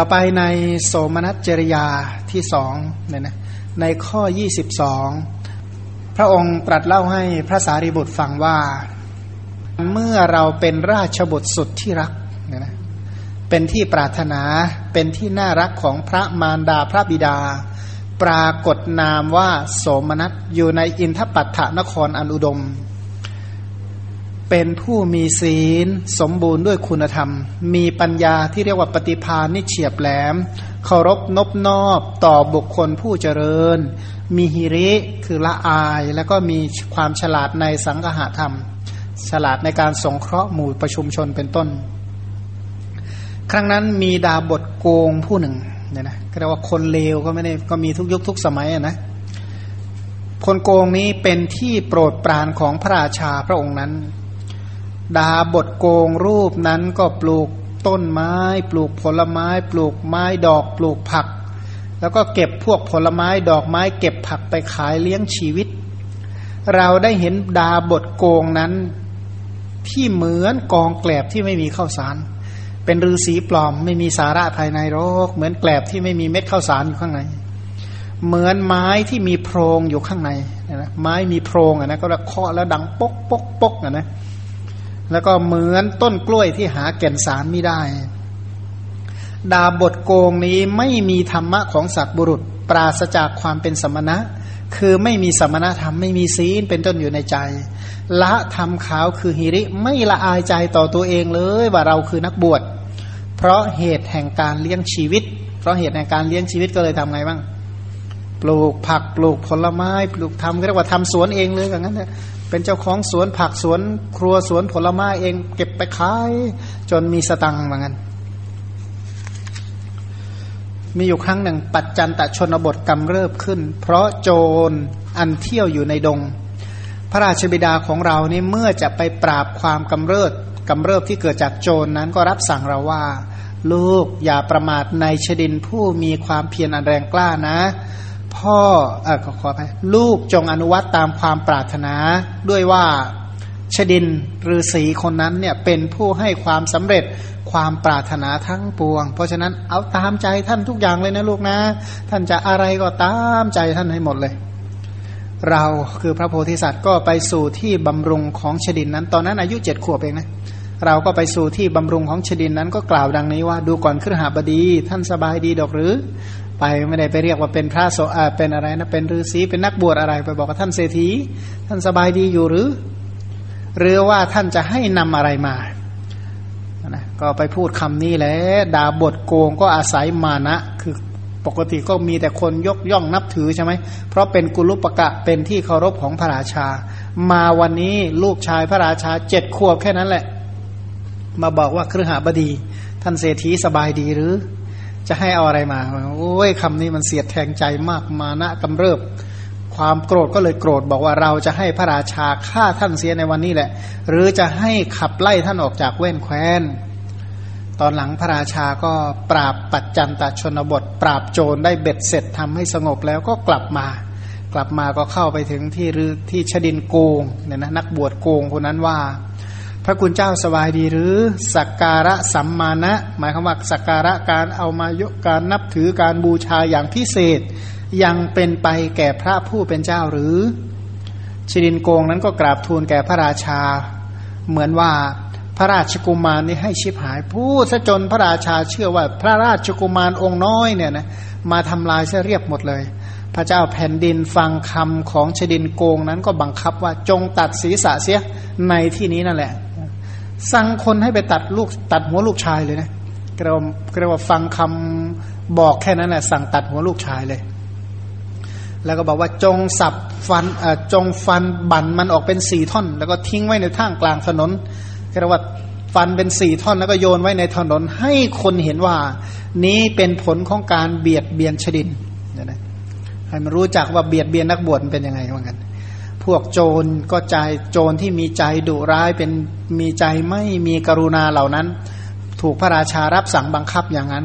ต่อไปในโสมนัสจริยาที่สองเนี่ยนะในข้อ 22 พระองค์ตรัสเล่าให้พระสารีบุตรฟังว่า เมื่อเราเป็นราชบุตรสุดที่รักเนี่ยนะเป็นที่ปรารถนาเป็นที่น่ารักของพระมารดาพระบิดา ปรากฏนามว่าโสมนัสอยู่ในอินทปัตถนครอันอุดม เป็นผู้มีศีล สมบูรณ์ด้วยคุณธรรม มีปัญญาที่เรียกว่าปฏิภาณนิเฉียบแหลม เคารพนบนอบต่อบุคคลผู้เจริญ มีหิริคือละอาย แล้วก็มีความฉลาดในสังหธรรม ฉลาดในการสงเคราะห์หมู่ประชุมชนเป็นต้น ครั้งนั้นมีดาบทโกงผู้หนึ่งเนี่ยนะก็เรียกว่าคนเลวก็ไม่ได้ก็มีทุกยุคทุกสมัยนะคนโกงนี้เป็นที่โปรดปรานของพระราชาพระองค์นั้น ดาบทโกงรูปนั้นก็ปลูกต้นไม้ ปลูกผลไม้ ปลูกไม้ดอกปลูกผัก แล้วก็เก็บพวกผลไม้ดอกไม้เก็บผักไปขายเลี้ยงชีวิต เราได้เห็นดาบทโกงนั้นที่เหมือนกองแกลบที่ไม่มีข้าวสาร เป็นฤาษีปลอมไม่มีสาระภายในโรคเหมือนแกลบที่ไม่มีเม็ดข้าวสารอยู่ข้างใน เหมือนไม้ที่มีโพรงอยู่ข้างในนะไม้มีโพรงอะนะก็เคาะแล้วดังปกปกปกอะนะ แล้วก็เหมือนต้นกล้วยที่หาแก่นสารไม่ได้ ดาบทโกงนี้ไม่มีธรรมะของสัตว์บุรุษ ปราศจากความเป็นสมณะ คือไม่มีสมณธรรมไม่มีศีลเป็นต้นอยู่ในใจ ละธรรมขาวคือหิริไม่ละอายใจต่อตัวเองเลยว่าเราคือนักบวช เพราะเหตุแห่งการเลี้ยงชีวิต เพราะเหตุแห่งการเลี้ยงชีวิตก็เลยทำไงบ้างปลูกผักปลูกผลไม้ ปลูกทำเรียกว่าทำสวนเองเลยอย่างนั้นเนี่ย เป็นเจ้าของสวนผักสวนครัวสวนผลไม้เองเก็บไปขาย จนมีสตังค์เหมือนกันมีอยู่ครั้งหนึ่งปัจจันตชนบทกำเริบขึ้น เพราะโจรอันเที่ยวอยู่ในดง พระราชบิดาของเรานี่เมื่อจะไปปราบความกำเริบกำเริบที่เกิดจากโจรนนั้นก็รับสั่งเราว่า ลูกอย่าประมาทในชดินผู้มีความเพียรอันแรงกล้านะ พ่อเออขออภัยลูกจงอนุวัตตามความปรารถนา ด้วยว่าชดินฤาษีคนนั้นเนี่ยเป็นผู้ให้ความสำเร็จความปรารถนาทั้งปวง เพราะฉะนั้นเอาตามใจท่านทุกอย่างเลยนะลูกนะ ท่านจะอะไรก็ตามใจท่านให้หมดเลย เราคือพระโพธิสัตว์ก็ไปสู่ที่บำรุงของชดินนั้น ตอนนั้นอายุเจ็ดขวบเองนะเราก็ไปสู่ที่บำรุงของชดินนั้นก็กล่าวดังนี้ว่า ดูก่อนขึ้นหาบดี ท่านสบายดีดอกหรือ ไปไม่ได้ไปเรียกว่าเป็นพระโสอาเป็นอะไรนะเป็นฤาษีเป็นนักบวชอะไรไปบอกว่าท่านเศรษฐีท่านสบายดีอยู่หรือ หรือว่าท่านจะให้นำอะไรมานะก็ไปพูดคำนี้แหละด่าบทโกงก็อาศัยมานะ คือปกติก็มีแต่คนยกย่องนับถือใช่ไหมเพราะเป็นกุลุปกะเป็นที่เคารพของพระราชา มาวันนี้ลูกชายพระราชาเจ็ดขวบแค่นั้นแหละ มาบอกว่าเครือหาบดี ท่านเศรษฐีสบายดีหรือ จะให้เอาอะไรมาโอ้ยคำนี้มันเสียดแทงใจมากมานะกำเริบ ความโกรธก็เลยโกรธบอกว่าเราจะให้พระราชาฆ่าท่านเสียในวันนี้แหละ หรือจะให้ขับไล่ท่านออกจากเว้นแคว้น ตอนหลังพระราชาก็ปราบปัจจันตชนบท ปราบโจรได้เบ็ดเสร็จทำให้สงบแล้วก็กลับมา กลับมาก็เข้าไปถึงที่รือที่ชดินโกงเนี่ยนะนักบวชโกงคนนั้นว่า ระคุณเจ้าสบายดีหรือ สักการะสัมมาณะหมายความว่าสักการะการเอามายกการนับถือการบูชาอย่างพิเศษ ยังเป็นไปแก่พระผู้เป็นเจ้าหรือชิรินโกงนั้นก็กราบทูลแก่พระราชา เหมือนว่าพระราชกุมารนี่ให้ชิบหายพูดซะจนพระราชาเชื่อว่าพระราชกุมารองค์น้อยเนี่ยนะมาทำลายเสียเรียบหมดเลย พระเจ้าแผ่นดินฟังคำของชดินโกงนั้นก็บังคับว่าจงตัดศีรษะเสียในที่นี้นั่นแหละ สั่งคนให้ไปตัดลูกตัดหัวลูกชายเลยนะเราเรียกว่าฟังคำบอกแค่นั้นแหละสั่งตัดหัวลูกชายเลย แล้วก็บอกว่าจงสับฟันจงฟันบั่นมันออกเป็นสี่ท่อน แล้วก็ทิ้งไว้ในท่างกลางถนนเรียกว่าฟันเป็นสี่ท่อนแล้วก็โยนไว้ในถนน ให้คนเห็นว่า นี้เป็นผลของการเบียดเบียนชดินนะให้มันรู้จักว่าเบียดเบียนนักบวชเป็นยังไงเหมือนกัน พวกโจรก็ใจโจรที่มีใจดุร้ายเป็นมีใจไม่มีกรุณาเหล่านั้น ถูกพระราชารับสั่งบังคับอย่างนั้น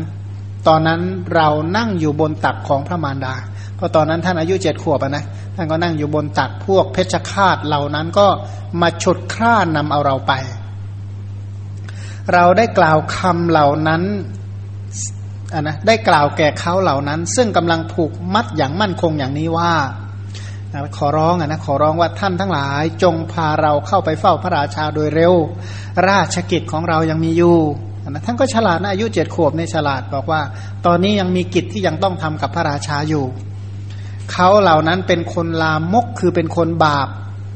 ตอนนั้นเรานั่งอยู่บนตักของพระมารดา เพราะตอนนั้นท่านอายุเจ็ดขวบนะท่านก็นั่งอยู่บนตักพวกเพชฌฆาตเหล่านั้นก็มาฉุดคร่านำเอาเราไป เราได้กล่าวคำเหล่านั้นอ่นะได้กล่าวแก่เขาเหล่านั้น ซึ่งกำลังผูกมัดอย่างมั่นคงอย่างนี้ว่า ขอร้องอะนะขอร้องว่าท่านทั้งหลาย จงพาเราเข้าไปเฝ้าพระราชาโดยเร็ว ราชกิจของเรายังมีอยู่นะท่านก็ฉลาดนะอายุเจ็ดขวบในฉลาดบอกว่า ตอนนี้ยังมีกิจที่ยังต้องทำกับพระราชาอยู่ เขาเหล่านั้นเป็นคนลามกคือเป็นคนบาป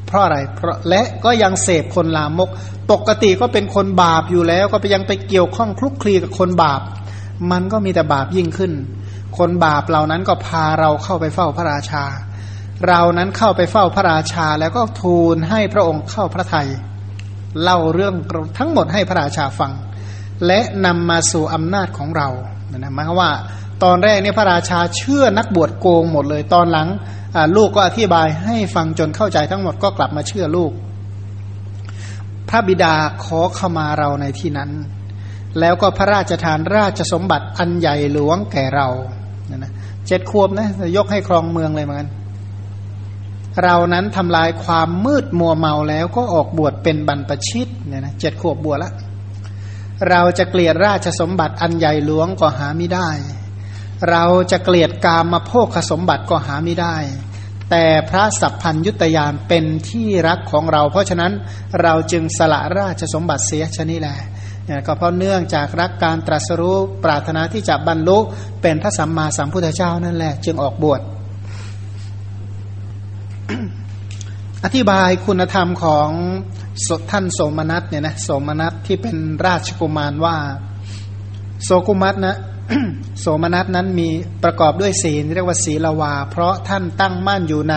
เพราะอะไรเพราะและก็ยังเสพคนลามก ปกติก็เป็นคนบาปอยู่แล้ว ก็ไปยังไปเกี่ยวข้องคลุกคลีกับคนบาป มันก็มีแต่บาปยิ่งขึ้น คนบาปเหล่านั้นก็พาเราเข้าไปเฝ้าพระราชา เรานั้นเข้าไปเฝ้าพระราชาแล้วก็ทูลให้พระองค์เข้าพระทยัยเล่าเรื่องทั้งหมดให้พระราชาฟัง และนำมาสู่อำนาจของเรานะหมายว่า ตอนแรกเนี่ยพระราชาเชื่อนักบวชโกงหมดเลย ตอนหลังลูกก็อธิบายให้ฟังจนเข้าใจทั้งหมดก็กลับมาเชื่อลูก พระบิดาขอเข้ามาเราในที่นั้น แล้วก็พระราชทานราชสมบัติอันใหญ่หลวงแก่เรานะเจ็ดขวบนะยกให้ครองเมืองเลยเหมือนกัน เรานั้นทำลายความมืดมัวเมาแล้วก็ออกบวชเป็นบรรพชิตเนี่ยนะเจ็ดขวบบวชละเราจะเกลียดราชสมบัติอันใหญ่หลวงก็หาไม่ได้ เราจะเกลียดกามมาโภคสมบัติก็หาไม่ได้ แต่พระสัพพัญยุตยานเป็นที่รักของเรา เพราะฉะนั้นเราจึงสละราชสมบัติเสียชนิดแหละเนี่ยก็เพราะเนื่องจากรักการตรัสรู้ปรารถนาที่จะบรรลุเป็นพระสัมมาสัมพุทธเจ้านั่นแหละ จึงออกบวช อธิบายคุณธรรมของท่านโสมนัสเนี่ยนะโสมนัสที่เป็นราชกุมารว่า โสกุมัตนะโสมนัสนั้นมีประกอบด้วยศีลเรียกว่าศีลวา เพราะท่านตั้งมั่นอยู่ใน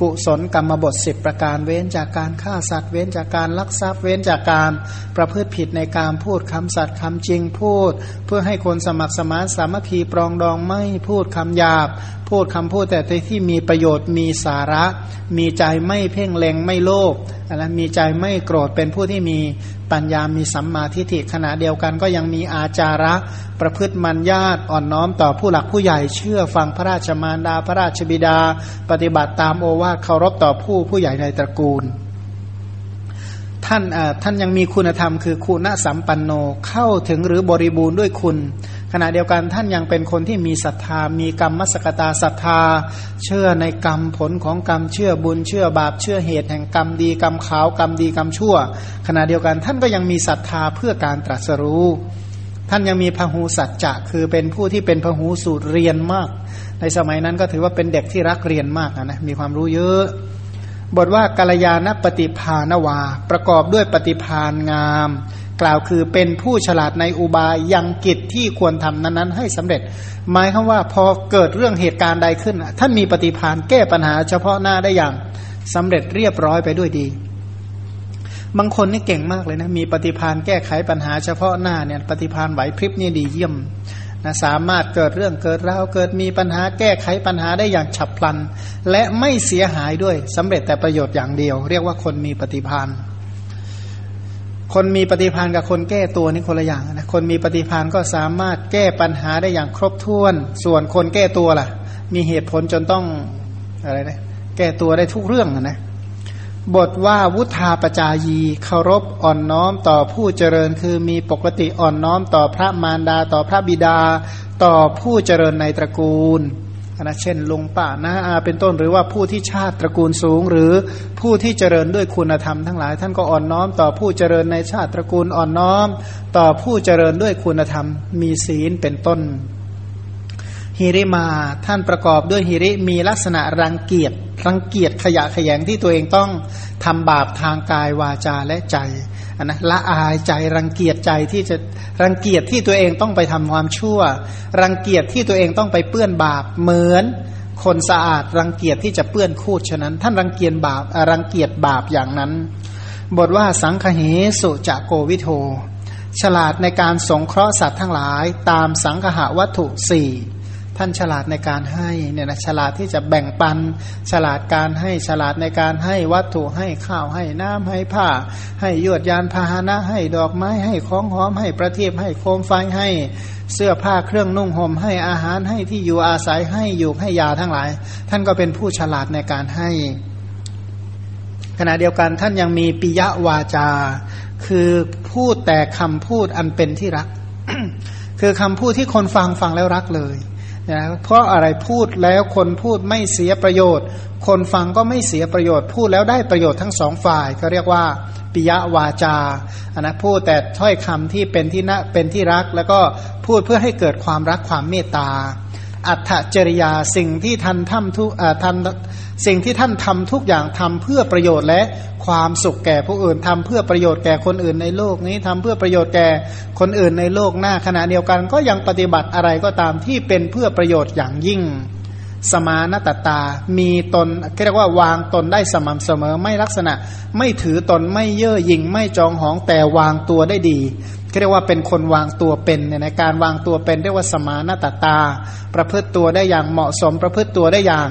กุศลกรรมบทสิบประการเว้นจากการฆ่าสัตว์ เว้นจากการลักทรัพย์ เว้นจากการประพฤติผิดในการพูดคำสัตย์คำจริงพูด เพื่อให้คนสมัครสมานสามัคคีปรองดองไม่พูดคำหยาบพูดคำพูดแต่ที่มีประโยชน์มีสาระ มีใจไม่เพ่งเล็งไม่โลภและมีใจไม่โกรธเป็นผู้ที่มีปัญญามีสัมมาทิฏฐิขณะเดียวกันก็ยังมีอาจาระประพฤติมัญญาตอ่อนน้อมต่อผู้หลักผู้ใหญ่เชื่อฟังพระราชมารดาพระราชบิดา ปฏิบัติตามโอวาทเคารพต่อผู้ผู้ใหญ่ในตระกูลท่านท่านยังมีคุณธรรมคือคุณสัมปันโนเข้าถึงหรือบริบูรณ์ด้วยคุณ ขณะเดียวกันท่านยังเป็นคนที่มีศรัทธา มีกรรมมสกตาศรัทธา เชื่อในกรรมผลของกรรมเชื่อบุญเชื่อบาปเชื่อเหตุแห่งกรรมดีกรรมขาวกรรมดีกรรมชั่ว ขณะเดียวกันท่านก็ยังมีศรัทธาเพื่อการตรัสรู้ ท่านยังมีพหูสัจจะคือเป็นผู้ที่เป็นพหูสูตรเรียนมาก ในสมัยนั้นก็ถือว่าเป็นเด็กที่รักเรียนมากนะมีความรู้เยอะ บทว่ากาลยานปฏิภาณวา ประกอบด้วยปฏิภาณงาม กล่าวคือเป็นผู้ฉลาดในอุบายยังกิจที่ควรทำนั้นๆ ให้สำเร็จ หมายคือว่าพอเกิดเรื่องเหตุการณ์ใดขึ้น ท่านมีปฏิภาณแก้ปัญหาเฉพาะหน้าได้อย่างสำเร็จเรียบร้อยไปด้วยดี บางคนนี่เก่งมากเลยนะ มีปฏิพานแก้ไขปัญหาเฉพาะหน้าเนี่ยปฏิพานไหวพริบนี่ดีเยี่ยมนะสามารถเกิดเรื่องเกิดราวเกิดมีปัญหาแก้ไขปัญหาได้อย่างฉับพลัน และไม่เสียหายด้วยสำเร็จแต่ประโยชน์อย่างเดียว เรียกว่าคนมีปฏิพาน คนมีปฏิพานกับคนแก้ตัวนี่คนละอย่างนะ คนมีปฏิพานก็สามารถแก้ปัญหาได้อย่างครบถ้วน ส่วนคนแก้ตัวล่ะ มีเหตุผลจนต้องอะไรนะ แก้ตัวได้ทุกเรื่องนะ บทว่าวุธาปจายีเคารพอ่อนน้อมต่อผู้เจริญคือมีปกติอ่อนน้อมต่อพระมารดาต่อพระบิดา ต่อผู้เจริญในตระกูล นะเช่นลุงป้าน้าอาเป็นต้นหรือว่าผู้ที่ชาติตระกูลสูง หรือผู้ที่เจริญด้วยคุณธรรมทั้งหลาย ท่านก็อ่อนน้อมต่อผู้เจริญในชาติตระกูลอ่อนน้อม ต่อผู้เจริญด้วยคุณธรรม มีศีลเป็นต้นฮิริมาท่านประกอบด้วยฮิริมีลักษณะรังเกียจรังเกียจขยะขยงที่ตัวเองต้องทำบาปทางกายวาจาและใจ นนะละอายใจรังเกียจใจที่จะรังเกียจที่ตัวเองต้องไปทำความชั่ว รังเกียจที่ตัวเองต้องไปเปื้อนบาปเหมือน คนสะอาดรังเกียจที่จะเปื้อนคูดฉะนั้น ท่านรังเกียจบาปรังเกียจบาปอย่างนั้น บทว่าสังคเหสุจะโกวิโทฉลาดในการสงเคราะห์สัตว์ทั้งหลาย ตามสังคหวัตถุสี่ ท่านฉลาดในการให้เนี่ยนะฉลาดที่จะแบ่งปัน ฉลาดการให้ฉลาดในการให้วัตถุให้ข้าวให้น้ำให้ผ้า ให้ยวดยานพาหนะให้ดอกไม้ให้ของหอมให้ประทีปให้โคมไฟให้เสื้อผ้าเครื่องนุ่งห่มให้อาหารให้ที่อยู่อาศัยให้อยู่ให้ยาทั้งหลาย ท่านก็เป็นผู้ฉลาดในการให้ ขณะเดียวกันท่านยังมีปิยวาจา คือพูดแต่คำพูดอันเป็นที่รัก คือคำพูดที่คนฟังฟังแล้วรักเลย นะเพราะอะไรพูดแล้วคนพูดไม่เสียประโยชน์ คนฟังก็ไม่เสียประโยชน์ พูดแล้วได้ประโยชน์ทั้งสองฝ่ายก็เรียกว่าปิยวาจาอันนะพูดแต่ถ้อยคำที่เป็นที่นะเป็นที่รัก แล้วก็พูดเพื่อให้เกิดความรักความเมตตา อัตจริยาสิ่งที่ท่านทำทุกท่านสิ่งที่ท่านทำทุกอย่างทำเพื่อประโยชน์และความสุขแก่ผู้อื่นทำเพื่อประโยชน์แก่คนอื่นในโลกนี้ทำเพื่อประโยชน์แก่คนอื่นในโลกหน้าขณะเดียวกัน ก็ยังปฏิบัติอะไรก็ตามที่เป็นเพื่อประโยชน์อย่างยิ่ง สมานตตา มีตนเรียกว่าวางตนได้สม่ำเสมอ ไม่ลักษณะ ไม่ถือตน ไม่เย่อหยิ่ง ไม่จองหอง แต่วางตัวได้ดีเรียกว่าเป็นคนวางตัวเป็นเนี่ยในการวางตัวเป็นเรียกว่าสมานตตา ประพฤติตัวได้อย่างเหมาะสม ประพฤติตัวได้อย่าง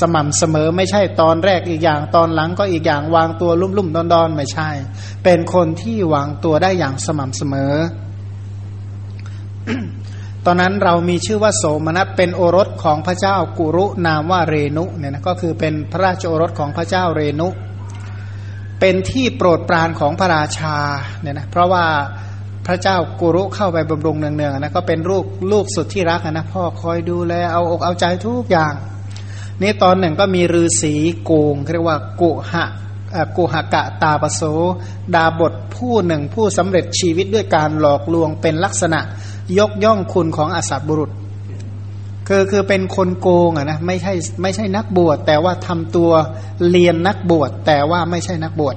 สม่ำเสมอ ไม่ใช่ตอนแรกอีกอย่าง ตอนหลังก็อีกอย่าง วางตัวลุ่มลุ่มดอนดอนไม่ใช่ เป็นคนที่วางตัวได้อย่างสม่ำเสมอ ตอนนั้นเรามีชื่อว่าโสมนัสเป็นโอรสของพระเจ้ากุรุนามว่าเรนุเนี่ยนะก็คือเป็นพระราชโอรสของพระเจ้าเรนุ เป็นที่โปรดปรานของพระราชาเนี่ยนะเพราะว่าพระเจ้ากุรุเข้าไปบำรุงเนืองๆนะก็เป็นลูกลูกสุดที่รักนะพ่อคอยดูแลเอาอกเอาใจทุกอย่าง นี่ตอนหนึ่งก็มีฤาษีโกงเรียกว่ากุหะกุหกะตาปโสดาบทผู้หนึ่งผู้สำเร็จชีวิตด้วยการหลอกลวงเป็นลักษณะ ยกย่องคุณของอสัตบุรุษ คือคือเป็นคนโกงอะนะไม่ใช่ไม่ใช่นักบวช แต่ว่าทำตัวเรียนนักบวช แต่ว่าไม่ใช่นักบวช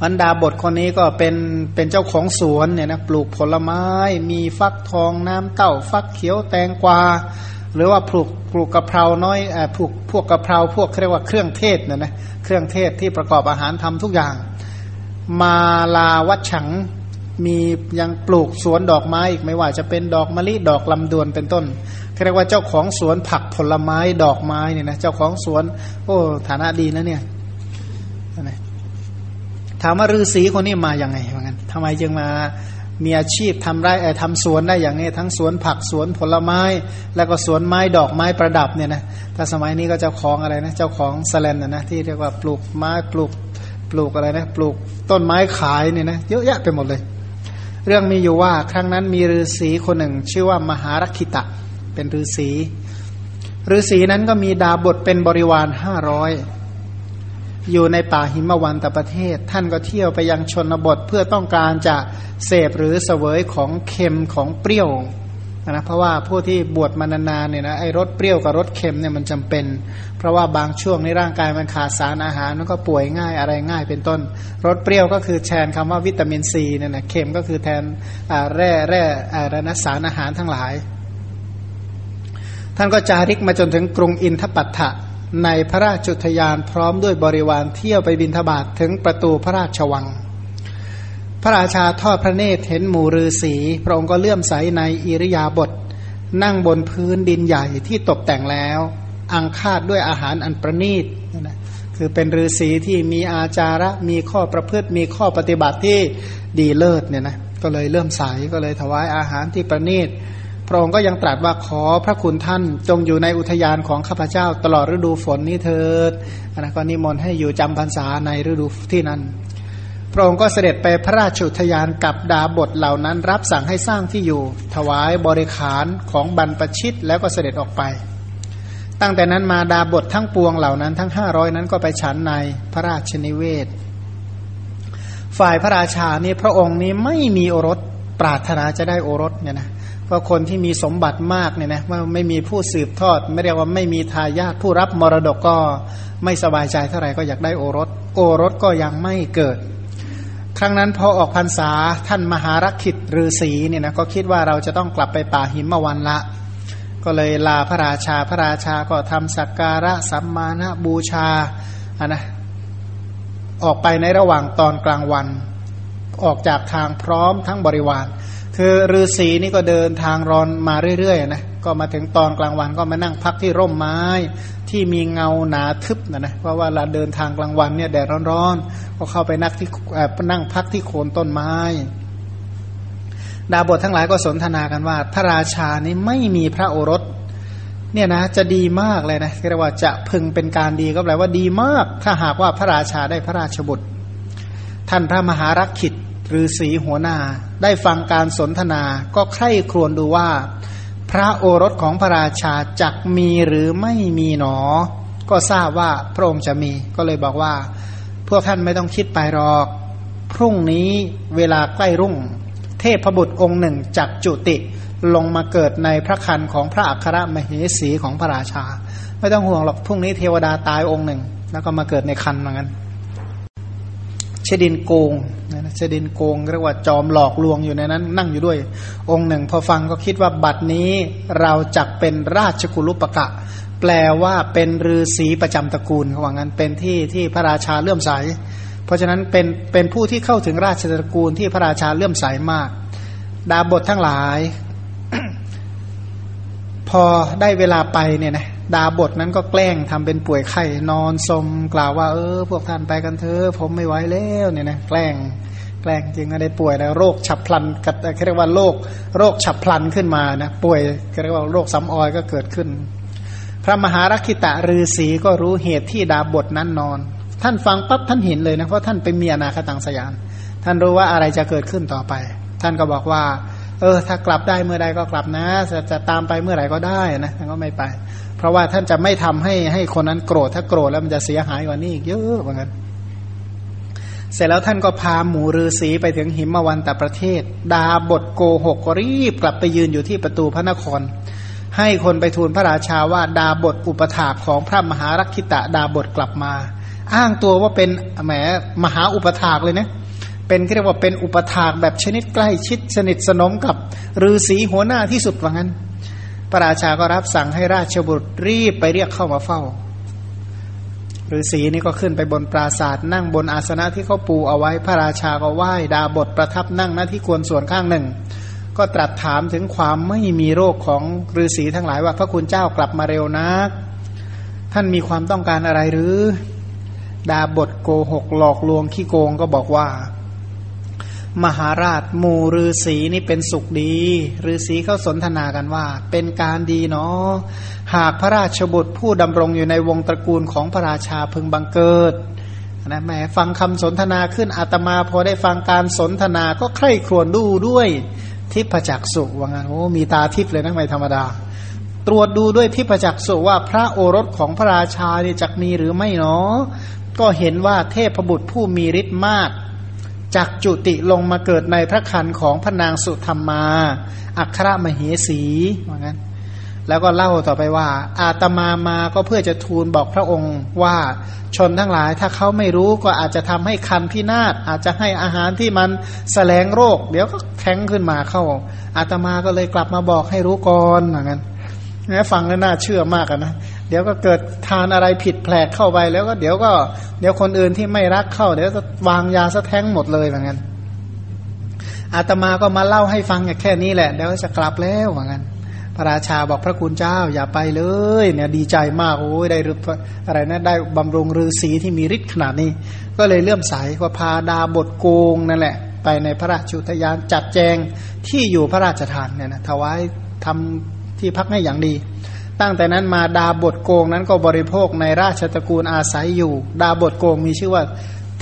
พันดาบทคนนี้ก็เป็นเป็นเจ้าของสวนเนี่ยนะปลูกผลไม้ มีฟักทองน้ำเต้าฟักเขียวแตงกวาหรือว่าปลูกปลูกกะเพราน้อยอปลูกพวกกะเพราพวกเรียกว่าเครื่องเทศเนี่ยนะเครื่องเทศที่ประกอบอาหารทำทุกอย่าง มาลาวัดฉัง มียังปลูกสวนดอกไม้อีกไม่ว่าจะเป็นดอกมะลิดอกลำดวนเป็นต้นเรียกว่าเจ้าของสวนผักผลไม้ดอกไม้เนี่ยนะเจ้าของสวน โอ้ฐานะดีนะเนี่ยถามว่าฤาษีคนนี้มาอย่างไงเหมือนกันทำไมจึงมามีอาชีพทำไร่ทำสวนได้อย่างนี้ทั้งสวนผักสวนผลไม้ แล้วก็สวนไม้ดอกไม้ประดับเนี่ยนะถ้าสมัยนี้ก็เจ้าของอะไรนะเจ้าของสแลนนะนะที่เรียกว่าปลูกไม้ปลูกปลูกอะไรนะปลูกต้นไม้ขายเนี่ยนะเยอะแยะไปหมดเลย เรื่องมีอยู่ว่าครั้งนั้นมีฤาษีคนหนึ่ง ชื่อว่ามหารักิตะ เป็นฤาษีฤาษีนั้นก็มีดาบทเป็นบริวารห้าร้อยอยู่ในป่าหิมวันตประเทศ ท่านก็เที่ยวไปยังชนบทเพื่อต้องการจะเสพหรือเสวยของเค็มของเปรี้ยว นะเพราะว่าผู้ที่บวชมานานๆเนี่ยนะไอ้รสเปรี้ยวกับรสเค็มเนี่ยมันจำเป็น เพราะว่าบางช่วงในร่างกายมันขาดสารอาหารมันก็ป่วยง่ายอะไรง่ายเป็นต้นรสเปรี้ยวก็คือแทนคำว่าวิตามินซีเนี่ยนะเค็มก็คือแทนแร่แร่อะไรนะสารอาหารทั้งหลาย ท่านก็จาริกมาจนถึงกรุงอินทปัตถะในพระราชจุทยานพร้อมด้วยบริวารเที่ยวไปบินทบาทถึงประตูพระราชวัง ระราชาทอดพระเนตรเห็นหมู่ฤาษีพระองค์ก็เลื่อมใสในอิริยาบถนั่งบนพื้นดินใหญ่ที่ตกแต่งแล้ว อังคาดด้วยอาหารอันประณีตนะคือเป็นฤาษีที่มีอาจาระมีข้อประพฤติมีข้อปฏิบัติที่ดีเลิศเนี่ยนะก็เลยเลื่อมใสก็เลยถวายอาหารที่ประณีตพระองค์ก็ยังตรัสว่าขอพระคุณท่านจงอยู่ในอุทยานของข้าพเจ้าตลอดฤดูฝนนี้เถิดนะก็นิมนต์ให้อยู่จำพรรษาในฤดูที่นั้น ระองค์ก็เสด็จไปพระราชอุทยานกับดาบทเหล่านั้น รับสั่งให้สร้างที่อยู่ ถวายบริขารของบรรพชิตแล้วก็เสด็จออกไป ตั้งแต่นั้นมาดาบททั้งปวงเหล่านั้นทั้งห้าร้อยนั้นก็ไปฉันในพระราชนิเวศ ฝ่ายพระราชานี่พระองค์นี้ไม่มีโอรสปรารถนาจะได้โอรสเนี่ยนะเพราะคนที่มีสมบัติมากเนี่ยนะว่าไม่มีผู้สืบทอด ไม่เรียกว่าไม่มีทายาทผู้รับมรดกก็ไม่สบายใจเท่าไหร่ก็อยากได้โอรส โอรสก็ยังไม่เกิด ครั้งนั้นพอออกพรรษาท่านมหารักขิตฤาษีเนี่ยนะก็คิดว่าเราจะต้องกลับไปป่าหิมวันละ ก็เลยลาพระราชาพระราชาก็ทำสักการะสัมมาณบูชาอะนะออกไปในระหว่างตอนกลางวัน ออกจากทางพร้อมทั้งบริวาร คือฤาษีนี่ก็เดินทางรอนมาเรื่อยๆนะ ก็มาถึงตอนกลางวันก็มานั่งพักที่ร่มไม้ที่มีเงาหนาทึบนะนะเพราะว่าเราเดินทางกลางวันเนี่ยแดดร้อนๆก็เข้าไปนักที่นั่งพักที่โคนต้นไม้ ดาบททั้งหลายก็สนทนากันว่า พระราชานี้ไม่มีพระโอรสเนี่ยนะจะดีมากเลยนะเรียกว่าจะพึงเป็นการดีก็แปลว่าดีมาก ถ้าหากว่าพระราชาได้พระราชบุตร ท่านพระมหารักขิตหรือสีหัวหน้า ได้ฟังการสนทนาก็ใคร่ครวญดูว่า พระโอรสของพระราชาจักมีหรือไม่มีหนอ ก็ทราบว่าพระองค์จะมีก็เลยบอกว่า พวกท่านไม่ต้องคิดไปหรอก พรุ่งนี้เวลาใกล้รุ่ง เทพบุตรองค์หนึ่งจักจุติลงมาเกิดในพระคันของพระอัครมเหสีของพระราชา ไม่ต้องห่วงหรอกพรุ่งนี้เทวดาตายองค์หนึ่ง แล้วก็มาเกิดในคันเหมือนกัน เชดินโกงนะเชดินโกงเรียกว่าจอมหลอกลวงอยู่ในนั้น นั่งอยู่ด้วย องค์หนึ่ง พอฟังก็คิดว่าบัดนี้เราจักเป็นราชกุลุปกะ แปลว่าเป็นฤาษีประจำตระกูลเขาว่างั้นเป็นที่ที่พระราชาเลื่อมใส เพราะฉะนั้นเป็นเป็นผู้ที่เข้าถึงราชตระกูลที่พระราชาเลื่อมใสมาก ดาบททั้งหลาย พอได้เวลาไปเนี่ยนะ ดาบทนั้นก็แกล้งทำเป็นป่วยไข้นอนสมกล่าวว่าเออ พวกท่านไปกันเถอะผมไม่ไหวแล้วเนี่ยนะแกล้งแกล้งจริงก็ได้ป่วยแล้วโรคฉับพลันกับเรียกว่าโรคโรคฉับพลันขึ้นมานะป่วยเรียกว่าโรคซ้ำออยก็เกิดขึ้น พระมหารักขิตะฤาษีก็รู้เหตุที่ดาบทนั้นนอน ท่านฟังปั๊บท่านเห็นเลยนะเพราะท่านเป็นเมียนาคตังสยานท่านรู้ว่าอะไรจะเกิดขึ้นต่อไป ท่านก็บอกว่า เออ ถ้ากลับได้เมื่อใดก็กลับนะ จะจะตามไปเมื่อไหร่ก็ได้นะท่านก็ไม่ไป เพราะว่าท่านจะไม่ทำให้ให้คนนั้นโกรธถ้าโกรธแล้วมันจะเสียหายกว่านี้อีกเยอะเหมือนกันเสร็จแล้วท่านก็พาหมูฤาษีไปถึงหิมวันตประเทศ ดาบทโกหกรีบกลับไปยืนอยู่ที่ประตูพระนคร ให้คนไปทูลพระราชาว่าดาบทอุปถาของพระมหารักขิตะดาบทกลับมา อ้างตัวว่าเป็นแหมมหาอุปถากเลยนะเป็นเรียกว่าเป็นอุปถากแบบชนิดใกล้ชิดสนิทสนมกับฤาษีหัวหน้าที่สุดว่างั้น พระราชาก็รับสั่งให้ราชบุตรรีบไปเรียกเข้ามาเฝ้าฤาษีนี่ก็ขึ้นไปบนปราศาสตร์นั่งบนอาสนะที่เขาปูเอาไว้พระราชาก็ไหว้ดาบทประทับนั่งหน้าที่ควรส่วนข้างหนึ่ง ก็ตรัสถามถึงความไม่มีโรคของฤาษีทั้งหลายว่าพระคุณเจ้ากลับมาเร็วนัก ท่านมีความต้องการอะไรหรือ ดาบทโกหกหลอกลวงขี้โกงก็บอกว่า มหาราชหมู่ฤาษีนี่เป็นสุขดีฤาษีเขาสนทนากันว่า เป็นการดีเนาะหากพระราชบุตรผู้ดำรงอยู่ในวงตระกูลของพระราชาพึงบังเกิดนะแหมฟังคำสนทนาขึ้นอาตมาพอได้ฟังการสนทนาก็ใคร่ครวญดูด้วยทิพจักสุว่างั้นโอ้มีตาทิพเลยนะไม่ธรรมดา ตรวจดูด้วยทิพจักสุว่าพระโอรสของพระราชาเนี่ยจักมีหรือไม่เนาะก็เห็นว่าเทพบุตรผู้มีฤทธิ์มาก จากจุติลงมาเกิดในพระคันของพระนางสุธรรมมา อัครมเหสีว่างั้น แล้วก็เล่าต่อไปว่า อาตมามาก็เพื่อจะทูลบอกพระองค์ว่าชนทั้งหลายถ้าเขาไม่รู้ก็อาจจะทำให้คันพินาศอาจจะให้อาหารที่มันแสลงโรค เดี๋ยวก็แท้งขึ้นมาเข้า อาตมาก็เลยกลับมาบอกให้รู้ก่อนว่างั้นนะฟังแล้วน่าเชื่อมากนะ เดี๋ยวก็เกิดทานอะไรผิดแผลกเข้าไปแล้วก็เดี๋ยวก็ เดี๋ยวคนอื่นที่ไม่รักเข้า เดี๋ยวจะวางยาสะแท้งหมดเลยเหมือนกันอาตมาก็มาเล่าให้ฟังแค่นี้แหละเดี๋ยวจะกลับแล้วเหมือนกันพระราชาบอกพระคุณเจ้าอย่าไปเลย เนี่ยดีใจมากโอ้ยได้รู้อะไรนะได้บำรุงฤาษีที่มีฤทธิ์ขนาดนี้ ก็เลยเลื่อมใสก็พาดาบทโกงนั่นแหละ ไปในพระราชุทยานจัดแจงที่อยู่พระราชทานเนี่ยนะถวายทำที่พักให้อย่างดี ตั้งแต่นั้นมาดาบทโกงนั้นก็บริโภคในราชตระกูลอาศัยอยู่ ดาบทโกงมีชื่อว่า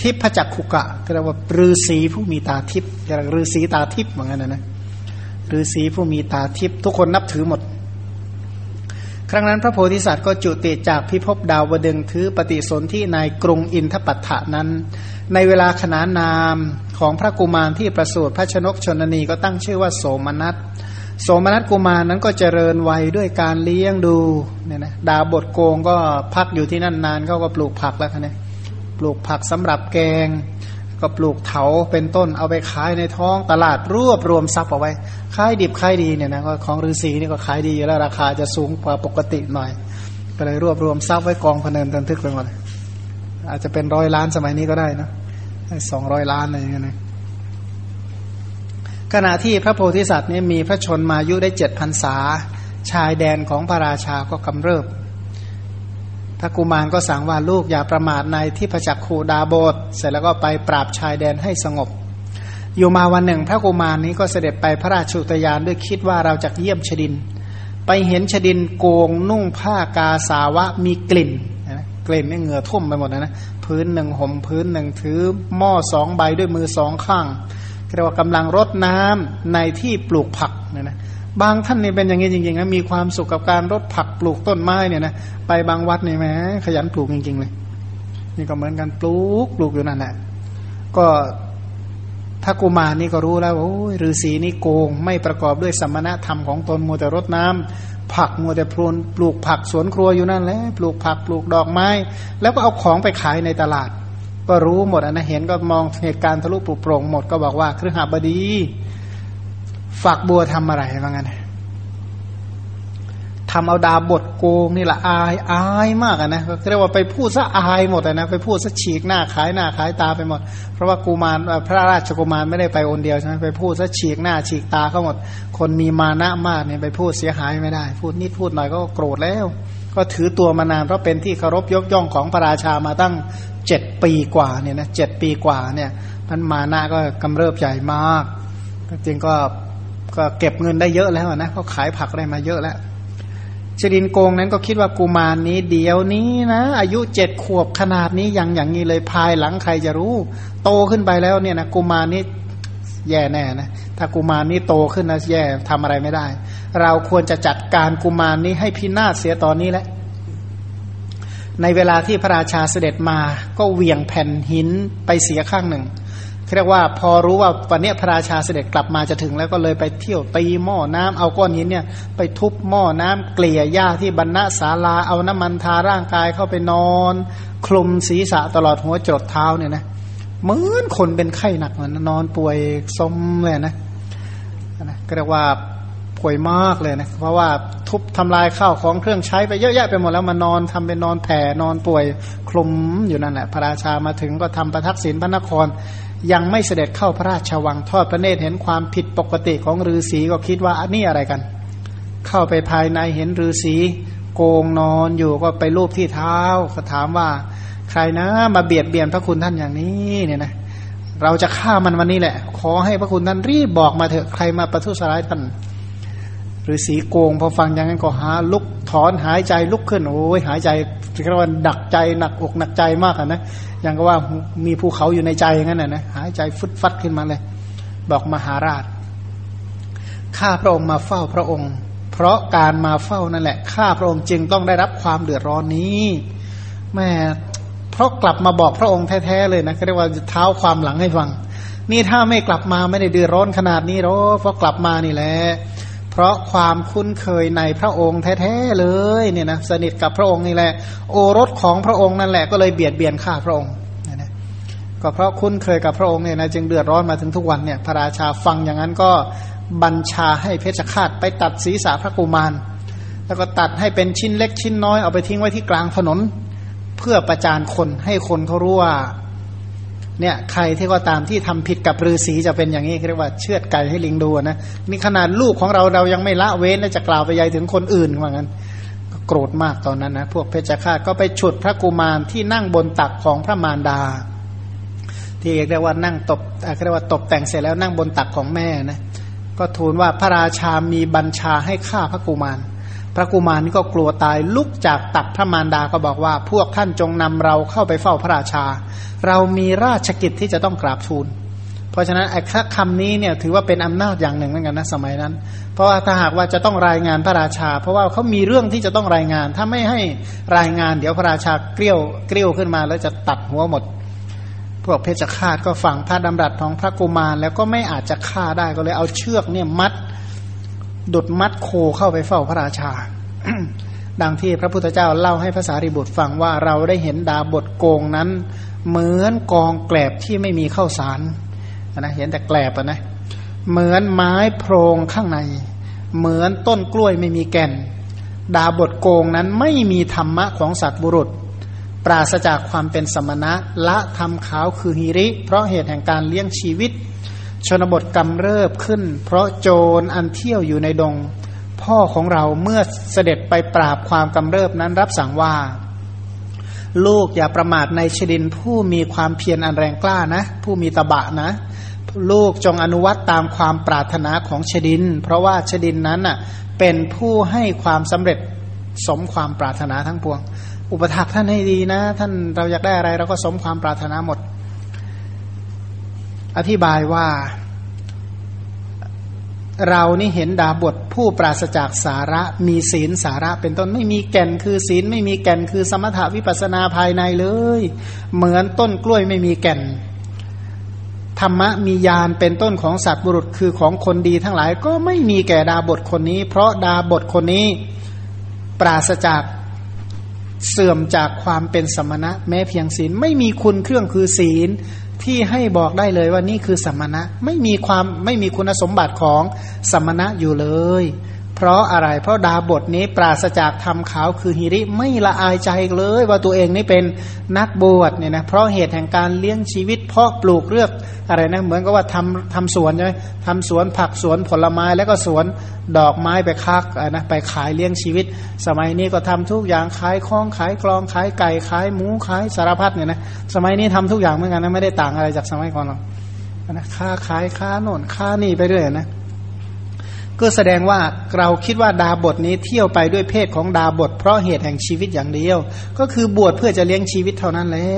ทิพจักขุกะเรียกว่าฤาษีผู้มีตาทิพย์เรียกฤาษีตาทิพย์เหมือนกันนะนะฤาษีผู้มีตาทิพย์ทุกคนนับถือหมด ครั้งนั้นพระโพธิสัตว์ก็จุติจากพิภพดาวดึงถือปฏิสนธิในกรุงอินทปัฏฐานั้น ในเวลาขนานนามของพระกุมารที่ประสูติพระชนกชนนีก็ตั้งชื่อว่าโสมนัส โสมนัสกุมารนั้นก็เจริญวัยด้วยการเลี้ยงดูเนี่ยนะดาบทโกงก็พักอยู่ที่นั่นนานเขาก็ปลูกผักแล้วคะเนี่ยปลูกผักสำหรับแกง ก็ปลูกเถาเป็นต้นเอาไปขายในท้องตลาดรวบรวมทรัพย์เอาไว้ขายดิบขายดีเนี่ยนะก็ของฤาษีนี่ก็ขายดีแล้วราคาจะสูงกว่าปกติหน่อย ก็เลยรวบรวมทรัพย์ไว้กองพเนินตันทึกไปหมดอาจจะเป็นร้อยล้านสมัยนี้ก็ได้นะสองร้อยล้านอะไรอย่างเงี้ยนะ ขณะที่พระโพธิสัตว์นี่มีพระชนมายุได้เจ็ดพันษา ชายแดนของพระราชาก็กำเริบพระกุมารก็สั่งว่าลูกอย่าประมาทในที่พระจักคูดาโบสเสร็จแล้วก็ไปปราบชายแดนให้สงบ อยู่มาวันหนึ่ง พระกุมารนี้ก็เสด็จไปพระราชุตยานด้วยคิดว่าเราจะเยี่ยมชดิน ไปเห็นชดินโกงนุ่งผ้ากาสาวะมีกลิ่นกลิ่นนี่เหงื่อท่วมไปหมดนะนะพื้นหนึ่งห่มพื้นหนึ่งถือหม้อสองใบด้วยมือสองข้าง เรียกว่ากำลังรดน้ำในที่ปลูกผักเนี่ยนะบางท่านนี่เป็นอย่างนี้จริงๆนะมีความสุขกับการรดผักปลูกต้นไม้เนี่ยนะไปบางวัดนี่แหมขยันปลูกจริงๆเลย นี่ก็เหมือนกันปลูกปลูกอยู่นั่นแหละก็ถ้ากุมารนี่ก็รู้แล้วโอ้ยฤาษีนี่โกง ไม่ประกอบด้วยสมณธรรมของตนมัวแต่รดน้ำผักมัวแต่พรนปลูกผักสวนครัวอยู่นั่นแหละปลูกผักปลูกดอกไม้ แล้วก็เอาของไปขายในตลาด ก็รู้หมดนะเห็นก็มองเหตุการณ์ทะลุปลุกโปร่งหมดก็บอกว่าเครือหาบดี ฝักบัวทำอะไรว่างั้นทำเอาดาบทโกงนี่แหละอายอายมากนะก็เรียกว่าไปพูดซะอายหมดนะไปพูดซะฉีกหน้าขายหน้าขายตาไปหมด เพราะว่ากูมารพระราชกุมารไม่ได้ไปอนเดียวใช่ไหมไปพูดซะฉีกหน้าฉีกตาเขาหมด คนมีมานะมากเนี่ยไปพูดเสียหายไม่ได้ พูดนิดพูดหน่อยก็โกรธแล้ว ก็ถือตัวมานานเพราะเป็นที่เคารพยกย่องของพระราชามาตั้งเจ็ดปีกว่าเนี่ยนะเจ็ดปีกว่าเนี่ยพันมานะก็กำเริบใหญ่มากจริงก็ก็เก็บเงินได้เยอะแล้วนะเขาขายผักได้มาเยอะแล้วชดินโกงนั้นก็คิดว่ากุมารนนี้เดี๋ยวนี้นะ อายุเจ็ดขวบขนาดนี้ยังอย่างนี้เลยภายหลังใครจะรู้ โตขึ้นไปแล้วเนี่ยนะกุมารนี้แย่แน่นะถ้ากุมารนี้โตขึ้นนะแย่ทำอะไรไม่ได้ เราควรจะจัดการกุมารนี้ให้พินาศเสียตอนนี้แหละ ในเวลาที่พระราชาเสด็จมาก็เหวี่ยงแผ่นหินไปเสียข้างหนึ่งเรียกว่าพอรู้ว่าวันนี้พระราชาเสด็จกลับมาจะถึงแล้วก็เลยไปเที่ยวตีหม้อน้ำเอาก้อนหินเนี่ย ไปทุบหม้อน้ำเกลี่ยหญ้าที่บรรณศาลาเอาน้ำมันทาร่างกายเข้าไปนอน คลุมศีรษะตลอดหัวจดเท้าเนี่ยนะเหมือนคนเป็นไข้หนักเหมือนนอนป่วยสมเลยนะนะก็เรียกว่า ป่วยมากเลยนะเพราะว่าทุบทำลายข้าวของเครื่องใช้ไปเยอะแยะไปหมดแล้วมานอนทำเป็นนอนแผ่นอนป่วยคลุมอยู่นั่นแหละพระราชามาถึงก็ทำประทักษิณพระนคร ยังไม่เสด็จเข้าพระราชวังทอดพระเนตรเห็นความผิดปกติของฤาษีก็คิดว่าอันนี้อะไรกัน เข้าไปภายในเห็นฤาษีโกงนอนอยู่ก็ไปรูปที่เท้าก็ถามว่า ใครนะมาเบียดเบียนพระคุณท่านอย่างนี้เนี่ยนะเราจะฆ่ามันวันนี้แหละ ขอให้พระคุณท่านรีบบอกมาเถอะใครมาประทุษร้ายท่าน หรือสีโกงพอฟังอย่างนั้นก็หาลุกถอนหายใจลุกขึ้นโอ้ยหายใจเรียกว่าดักใจหนักอกหนักใจมากนะอย่างก็ว่ามีภูเขาอยู่ในใจอย่างนั้นนะหายใจฟุดฟัดขึ้นมาเลย บอกมหาราชข้าพระองค์มาเฝ้าพระองค์ เพราะการมาเฝ้านั่นแหละข้าพระองค์จึงต้องได้รับความเดือดร้อนนี้แม่เพราะกลับมาบอกพระองค์แท้ๆเลยนะเรียกว่าเท้าความหลังให้ฟัง นี่ถ้าไม่กลับมาไม่ได้เดือดร้อนขนาดนี้หรอกเพราะกลับมานี่แหละ เพราะความคุ้นเคยในพระองค์แท้ๆเลยเนี่ยนะสนิทกับพระองค์นี่แหละ โอรสของพระองค์นั่นแหละก็เลยเบียดเบียนข้าพระองค์นะก็เพราะคุ้นเคยกับพระองค์เนี่ยนะจึงเดือดร้อนมาถึงทุกวันเนี่ยพระราชาฟังอย่างนั้นก็บัญชาให้เพชฌฆาตไปตัดศีรษะพระกุมาร แล้วก็ตัดให้เป็นชิ้นเล็กชิ้นน้อยเอาไปทิ้งไว้ที่กลางถนน เพื่อประจานคนให้คนเขารู้ว่า เนี่ยใครที่ก็ตามที่ทำผิดกับฤาษีจะเป็นอย่างนี้เรียกว่าเชือดไก่ให้ลิงดูนะนี่ขนาดลูกของเราเรายังไม่ละเว้นและจะกล่าวไปยัยถึงคนอื่นว่างั้นก็โกรธมากตอนนั้นนะพวกเพชฌฆาตก็ไปฉุดพระกุมารที่นั่งบนตักของพระมารดา ที่เรียกว่านั่งตบเรียกว่าตบแต่งเสร็จแล้วนั่งบนตักของแม่นะก็ทูลว่าพระราชามีบัญชาให้ฆ่าพระกุมาร พระกุมารนี่ก็กลัวตายลุกจากตักพระมารดาก็บอกว่า พวกท่านจงนำเราเข้าไปเฝ้าพระราชา เรามีราชกิจที่จะต้องกราบทูล เพราะฉะนั้นไอ้คำนี้เนี่ยถือว่าเป็นอำนาจอย่างหนึ่งเหมือนกันนะสมัยนั้น เพราะว่าถ้าหากว่าจะต้องรายงานพระราชา เพราะว่าเขามีเรื่องที่จะต้องรายงาน ถ้าไม่ให้รายงานเดี๋ยวพระราชาเกลี้ยวเกลี้ยวขึ้นมา แล้วจะตัดหัวหมด พวกเพชฌฆาตก็ฟังพระดำรัสของพระกุมารแล้วก็ไม่อาจจะฆ่าได้ก็เลยเอาเชือกเนี่ยมัด ดุดมัดโคเข้าไปเฝ้าพระราชา ดังที่พระพุทธเจ้าเล่าให้ภาษาริบุตรฟังว่าเราได้เห็นดาบทโกงนั้น เหมือนกองแกลบที่ไม่มีข้าวสารนะเห็นแต่แกลบนะเหมือนไม้โพรงข้างใน เหมือนต้นกล้วยไม่มีแก่น ดาบทโกงนั้นไม่มีธรรมะของสัตว์บุรุษ ปราศจากความเป็นสมณะละทำขาวคือหิริ เพราะเหตุแห่งการเลี้ยงชีวิต ชนบทกำเริบขึ้น เพราะโจรอันเที่ยวอยู่ในดง พ่อของเราเมื่อเสด็จไปปราบความกำเริบนั้นรับสั่งว่า ลูกอย่าประมาทในชดินผู้มีความเพียรอันแรงกล้านะ ผู้มีตะบะนะ ลูกจงอนุวัตตามความปรารถนาของชดิน เพราะว่าชดินนั้นน่ะเป็นผู้ให้ความสำเร็จสมความปรารถนาทั้งปวง อุปถักท่านให้ดีนะ ท่านเราอยากได้อะไรเราก็สมความปรารถนาหมด อธิบายว่า เรานี่เห็นดาบทผู้ปราศจากสาระมีศีลสาระ เป็นต้นไม่มีแก่นคือศีลไม่มีแก่นคือสมถาวิปัสนาภายในเลย เหมือนต้นกล้วยไม่มีแก่น ธรรมะมียานเป็นต้นของสัตว์บุรุษคือของคนดีทั้งหลายก็ไม่มีแก่ดาบทคนนี้ เพราะดาบทคนนี้ปราศจากเสื่อมจากความเป็นสมณะ แม้เพียงศีลไม่มีคุณเครื่องคือศีล ที่ให้บอกได้เลยว่านี่คือสมณะไม่มีความไม่มีคุณสมบัติของสมณะอยู่เลย เพราะอะไร เพราะดาบทนี้ปราศจากทำขาวคือฮิริไม่ละอายใจเลย ว่าตัวเองนี่เป็นนักบวชเนี่ยนะเพราะเหตุแห่งการเลี้ยงชีวิตเพาะปลูกเลือกอะไรนะเหมือนกับว่าทำทำสวนใช่ไหมทำสวนผักสวนผลไม้แล้วก็สวนดอกไม้ไปคักนะไปขายเลี้ยงชีวิต สมัยนี้ก็ทำทุกอย่างขายคล้องขายกลองขายไก่ขายหมูขายสารพัดเนี่ยนะสมัยนี้ทำทุกอย่างเหมือนกันนะไม่ได้ต่างอะไรจากสมัยก่อนหรอกนะค้าขายค้าโน่นค้านี่ไปเรื่อยนะ ก็แสดงว่าเราคิดว่าดาบทนี้เที่ยวไปด้วยเพศของดาบท เพราะเหตุแห่งชีวิตอย่างเดียว ก็คือบวชเพื่อจะเลี้ยงชีวิตเท่านั้นแหละ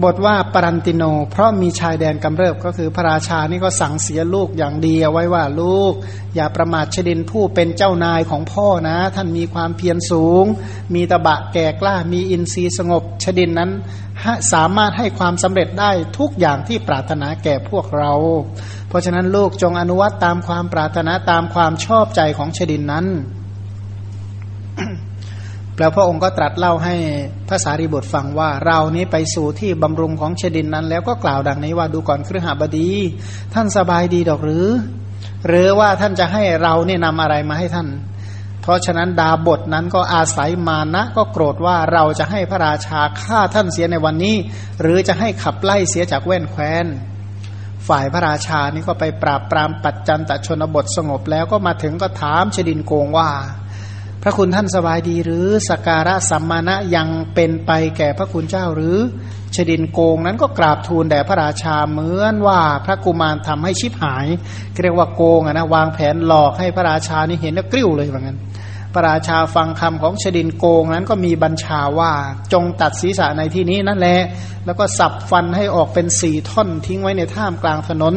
บทว่าปรันติโน เพราะมีชายแดนกำเริบก็คือพระราชานี่ก็สั่งเสียลูกอย่างดีเอาไว้ว่าลูก อย่าประมาทชดินผู้เป็นเจ้านายของพ่อนะ ท่านมีความเพียรสูง มีตะบะแก่กล้ามีอินทรีย์สงบชดินนั้นสามารถให้ความสำเร็จได้ทุกอย่างที่ปรารถนาแก่พวกเรา เพราะฉะนั้นลูกจงอนุวัตตามความปรารถนาตามความชอบใจของชดินนั้น แล้วพระองค์ก็ตรัสเล่าให้พระสารีบุตรฟังว่า เรานี้ไปสู่ที่บำรุงของเชดินนั้น แล้วก็กล่าวดังนี้ว่าดูก่อนครหบดี ท่านสบายดีดอกหรือ หรือว่าท่านจะให้เราเนี่ยนำอะไรมาให้ท่าน เพราะฉะนั้นดาบทนั้นก็อาศัยมานะก็โกรธว่าเราจะให้พระราชาฆ่าท่านเสียในวันนี้ หรือจะให้ขับไล่เสียจากแว่นแคว้นฝ่ายพระราชานี่ก็ไปปราบปรามปัจจันตชนบทสงบแล้วก็มาถึงก็ถามเชดินโกงว่า พระคุณท่านสบายดีหรือสการะสัมมาณะยังเป็นไปแก่พระคุณเจ้าหรือชดินโกงนั้นก็กราบทูลแด่พระราชาเหมือนว่าพระกุมารทำให้ชิบหายเรียกว่าโกงนะวางแผนหลอกให้พระราชานี่เห็นแล้วกริ้วเลยว่างั้นพระราชาฟังคำของชดินโกงนั้นก็มีบัญชาว่าจงตัดศีรษะในที่นี้นั่นแหละแล้วก็สับฟันให้ออกเป็นสี่ท่อนทิ้งไว้ในท่ามกลางถนน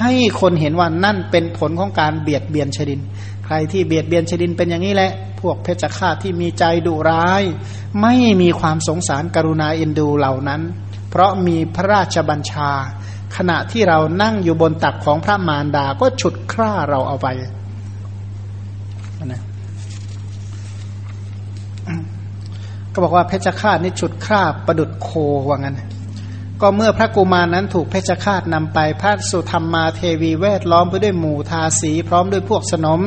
ให้คนเห็นว่านั่นเป็นผลของการเบียดเบียนชดิน ใครที่เบียดเบียนชดินเป็นอย่างนี้แหละ พวกเพชฌฆาตที่มีใจดุร้าย ไม่มีความสงสารกรุณาเอ็นดูเหล่านั้น เพราะมีพระราชบัญชา ขณะที่เรานั่งอยู่บนตักของพระมารดาก็ฉุดคร่าเราเอาไปนะก็บอกว่าเพชฌฆาตนี่ฉุดคร่าประดุดโคว่างั้น ก็เมื่อพระกุมารนั้นถูกเพชฌฆาตนำไปพระสุธรรมมาเทวีแวดล้อมไปด้วยหมู่ทาสี พร้อมด้วยพวกสนม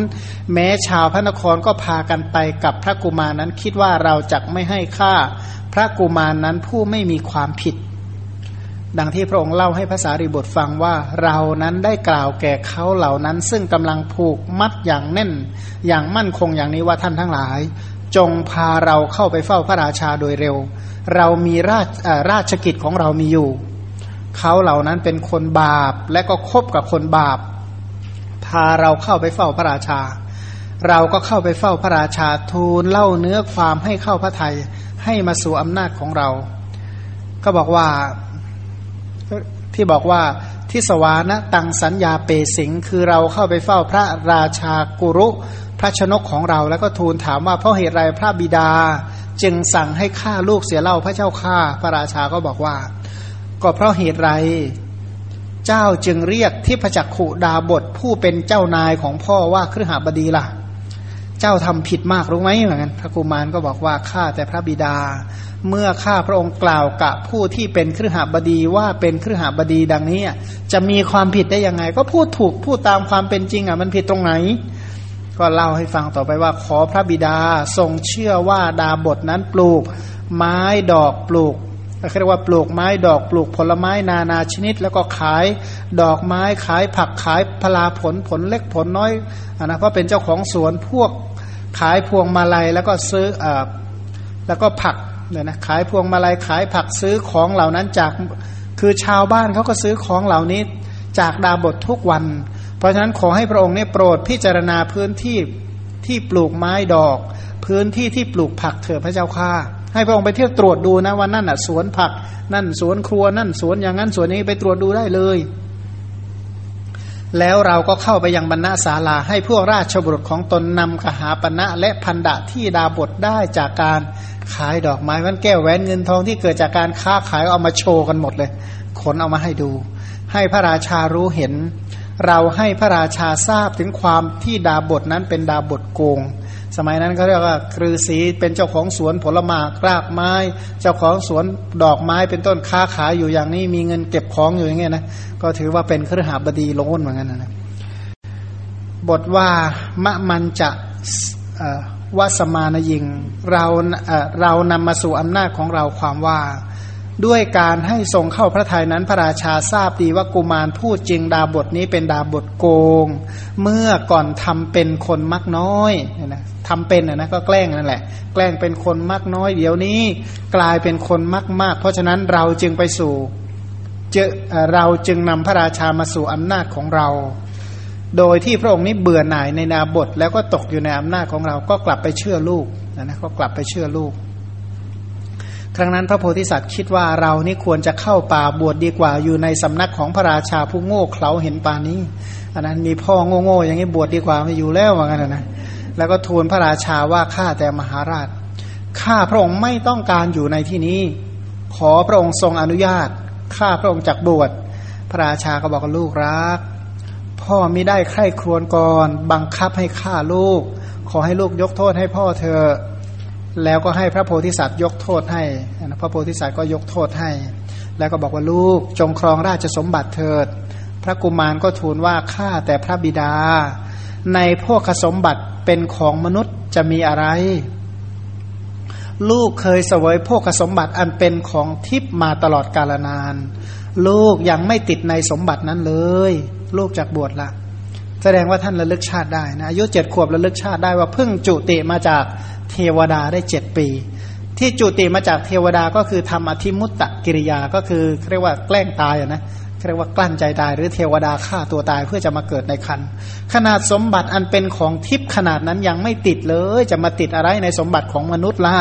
แม้ชาวพระนครก็พากันไปกับพระกุมารนั้นคิดว่าเราจะไม่ให้ค่าพระกุมารนั้นผู้ไม่มีความผิด ดังที่พระองค์เล่าให้ภาษาริบทฟังว่าเรานั้นได้กล่าวแก่เขาเหล่านั้น ซึ่งกำลังผูกมัดอย่างแน่น อย่างมั่นคงอย่างนี้ว่าท่านทั้งหลาย จงพาเราเข้าไปเฝ้าพระราชาโดยเร็ว เรามีราชราชกิจของเรามีอยู่ เขาเหล่านั้นเป็นคนบาปและก็คบกับคนบาป พาเราเข้าไปเฝ้าพระราชา เราก็เข้าไปเฝ้าพระราชาทูลเล่าเนื้อความให้เข้าพระไทยให้มาสู่อำนาจของเรา ก็บอกว่าที่บอกว่าทิสวานะตังสัญญาเปสิง คือเราเข้าไปเฝ้าพระราชากุรุ พระชนกของเราแล้วก็ทูลถามว่าเพราะเหตุไรพระบิดา จึงสั่งให้ฆ่าลูกเสียเล่าพระเจ้าข้าพระราชาก็บอกว่า ก็เพราะเหตุไรเจ้าจึงเรียกที่พระจักขุดาบทผู้เป็นเจ้านายของพ่อว่าครหบดีล่ะ เจ้าทำผิดมากรู้ไหมเหมือนกันพระกุมารก็บอกว่าข้าแต่พระบิดา เมื่อข้าพระองค์กล่าวกับผู้ที่เป็นครหบดีว่าเป็นครหบดีดังนี้จะมีความผิดได้ยังไง ก็พูดถูกพูดตามความเป็นจริงอะมันผิดตรงไหน ก็เล่าให้ฟังต่อไปว่า ขอพระบิดาทรงเชื่อว่าดาบทนั้นปลูก ไม้ดอกปลูกเรียกว่าปลูกไม้ดอกปลูกผลไม้นานาชนิด แล้วก็ขายดอกไม้ขายผักขายพลาผลผลเล็กผลน้อยอนนะเพราะเป็นเจ้าของสวนพวกขายพวงมาลัยแล้วก็ซื้ออแล้วก็ผักเนี่ยนะขายพวงมาลัยขายผักซื้อของเหล่านั้นจากคือชาวบ้านเขาก็ซื้อของเหล่านี้จากดาบททุกวัน เพราะฉะนั้นขอให้พระองค์เนี่ยโปรดพิจารณาพื้นที่ที่ปลูกไม้ดอก พื้นที่ที่ปลูกผักเถิดพระเจ้าข้าให้พระองค์ไปเที่ยวตรวจดูนะว่านั่นอะสวนผัก นั่นสวนครัวนั่นสวนอย่างนั้นสวนนี้ไปตรวจดูได้เลย แล้วเราก็เข้าไปยังบรรณาศาลาให้พวกราชบุรุษของตนนำกหาปณะและพันดะที่ดาบทได้จากการขายดอกไม้วันแก้วแหวนเงินทองที่เกิดจากการค้าขายเอามาโชว์กันหมดเลยขนเอามาให้ดู ให้พระราชารู้เห็น เราให้พระราชาทราบถึงความที่ดาบทนั้นเป็นดาบทโกง สมัยนั้นเขาเรียกว่าครือสีเป็นเจ้าของสวนผลไม้รากไม้ เจ้าของสวนดอกไม้เป็นต้นค้าขายอยู่อย่างนี้มีเงินเก็บของอยู่อย่างเงี้ยนะก็ถือว่าเป็นครหาบดีโลนเหมือนกันนะบทว่ามะมันจะวัสมานยิงเราเรานำมาสู่อำนาจของเราความว่า ด้วยการให้ทรงเข้าพระทัยนั้นพระราชาทราบดีว่ากุมารพูดจริงดาบทนี้เป็นดาบทโกง เมื่อก่อนทำเป็นคนมักน้อยนะทำเป็นนะก็แกล้งนั่นแหละ แกล้งเป็นคนมักน้อย เดี๋ยวนี้กลายเป็นคนมากมาก เพราะฉะนั้นเราจึงไปสู่เจเราจึงนำพระราชามาสู่อำนาจของเรา โดยที่พระองค์นี้เบื่อหน่ายในนาบทแล้วก็ตกอยู่ในอำนาจของเราก็กลับไปเชื่อลูกนะก็กลับไปเชื่อลูก ครั้งนั้นพระโพธิสัตว์คิดว่าเรานี่ควรจะเข้าป่าบวชดดีกว่าอยู่ในสำนักของพระราชาผู้โง่เขลาเห็นป่านี้ อันนั้นมีพ่อโง่ๆอย่างนี้บวชดดีกว่าไม่อยู่แล้วว่างั้นนะแล้วก็ทูลพระราชาว่าข้าแต่มหาราชข้าพระองค์ไม่ต้องการอยู่ในที่นี้ ขอพระองค์ทรงอนุญาตข้าพระองค์จักบวชพระราชาก็บอกลูกรัก พ่อไม่ได้ใคร่ครวญก่อน บังคับให้ฆ่าลูก ขอให้ลูกยกโทษให้พ่อเธอ แล้วก็ให้พระโพธิสัตว์ยกโทษให้พระโพธิสัตว์ก็ยกโทษให้ แล้วก็บอกว่าลูกจงครองราชสมบัติเถิด พระกุมารก็ทูลว่าข้าแต่พระบิดา ในพวกสมบัติเป็นของมนุษย์จะมีอะไร ลูกเคยเสวยพวกสมบัติอันเป็นของทิพมาตลอดกาลนาน ลูกยังไม่ติดในสมบัตินั้นเลย ลูกจากบวชละ แสดงว่าท่านระลึกชาติได้นะอายุเจ็ดขวบระลึกชาติได้ว่าเพิ่งจุติมาจากเทวดาได้เจ็ดปี ที่จุติมาจากเทวดาก็คือทำอธิมุตตะกิริยาก็คือเรียกว่าแกล้งตายนะเรียกว่ากลั้นใจตายหรือเทวดาฆ่าตัวตายเพื่อจะมาเกิดในคันขนาดสมบัติอันเป็นของทิพย์ขนาดนั้นยังไม่ติดเลย จะมาติดอะไรในสมบัติของมนุษย์ล่ะ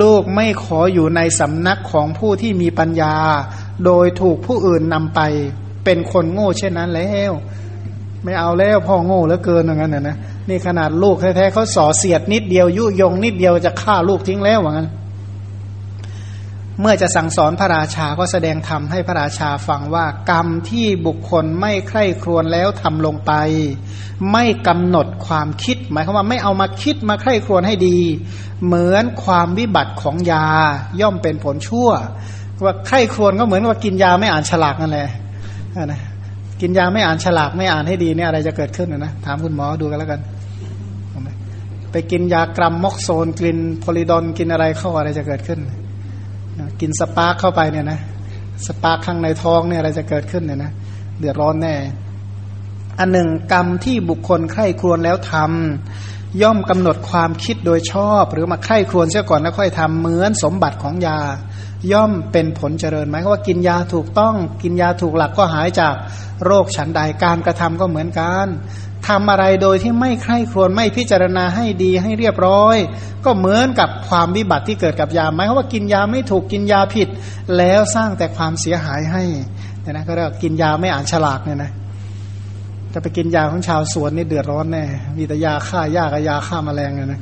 ลูกไม่ขออยู่ในสำนักของผู้ที่มีปัญญา โดยถูกผู้อื่นนำไป เป็นคนโง่เช่นนั้นแล้ว ไม่เอาแล้วพ่อโง่เหลือเกินอย่างนั้นนะนี่ขนาดลูกแท้ๆเขาส่อเสียดนิดเดียวยุยงนิดเดียวจะฆ่าลูกทิ้งแล้วอย่างนั้นเมื่อจะสั่งสอนพระราชาก็แสดงธรรมให้พระราชาฟังว่ากรรมที่บุคคลไม่ใคร่ครวญแล้วทำลงไป ไม่กำหนดความคิด หมายความว่าไม่เอามาคิดมาใคร่ครวญให้ดี เหมือนความวิบัติของยาย่อมเป็นผลชั่ว ว่าใคร่ครวญก็เหมือนว่ากินยาไม่อ่านฉลากนั่นแหละนะ กินยาไม่อ่านฉลากไม่อ่านให้ดีเนี่ยอะไรจะเกิดขึ้นนะถามคุณหมอดูกันแล้วกัน ไปกินยากรัมม็อกโซนกินโพลิดอนกินอะไรเข้าอะไรจะเกิดขึ้น กินสปาร์คเข้าไปเนี่ยนะสปาร์คข้างในท้องเนี่ยอะไรจะเกิดขึ้นเนี่ยนะเดือดร้อนแน่ อันหนึ่งกรรมที่บุคคลใคร่ครวญแล้วทำย่อมกำหนดความคิดโดยชอบ หรือมาใคร่ครวญเสียก่อนแล้วค่อยทำเหมือนสมบัติของยา ย่อมเป็นผลเจริญหมายว่ากินยาถูกต้อง กินยาถูกหลักก็หายจากโรคฉันใดการกระทำก็เหมือนกันทำอะไรโดยที่ไม่ใคร่ครวญไม่พิจารณาให้ดีให้เรียบร้อย ก็เหมือนกับความวิบัติที่เกิดกับยาหมายว่ากินยาไม่ถูกกินยาผิด แล้วสร้างแต่ความเสียหายให้เนี่ยนะก็เรียกกินยาไม่อ่านฉลากเนี่ยนะจะไปกินยาของชาวสวนนี่เดือดร้อนแน่มีแต่ยาฆ่าหญ้ากับยาฆ่าแมลงเนี่ยนะ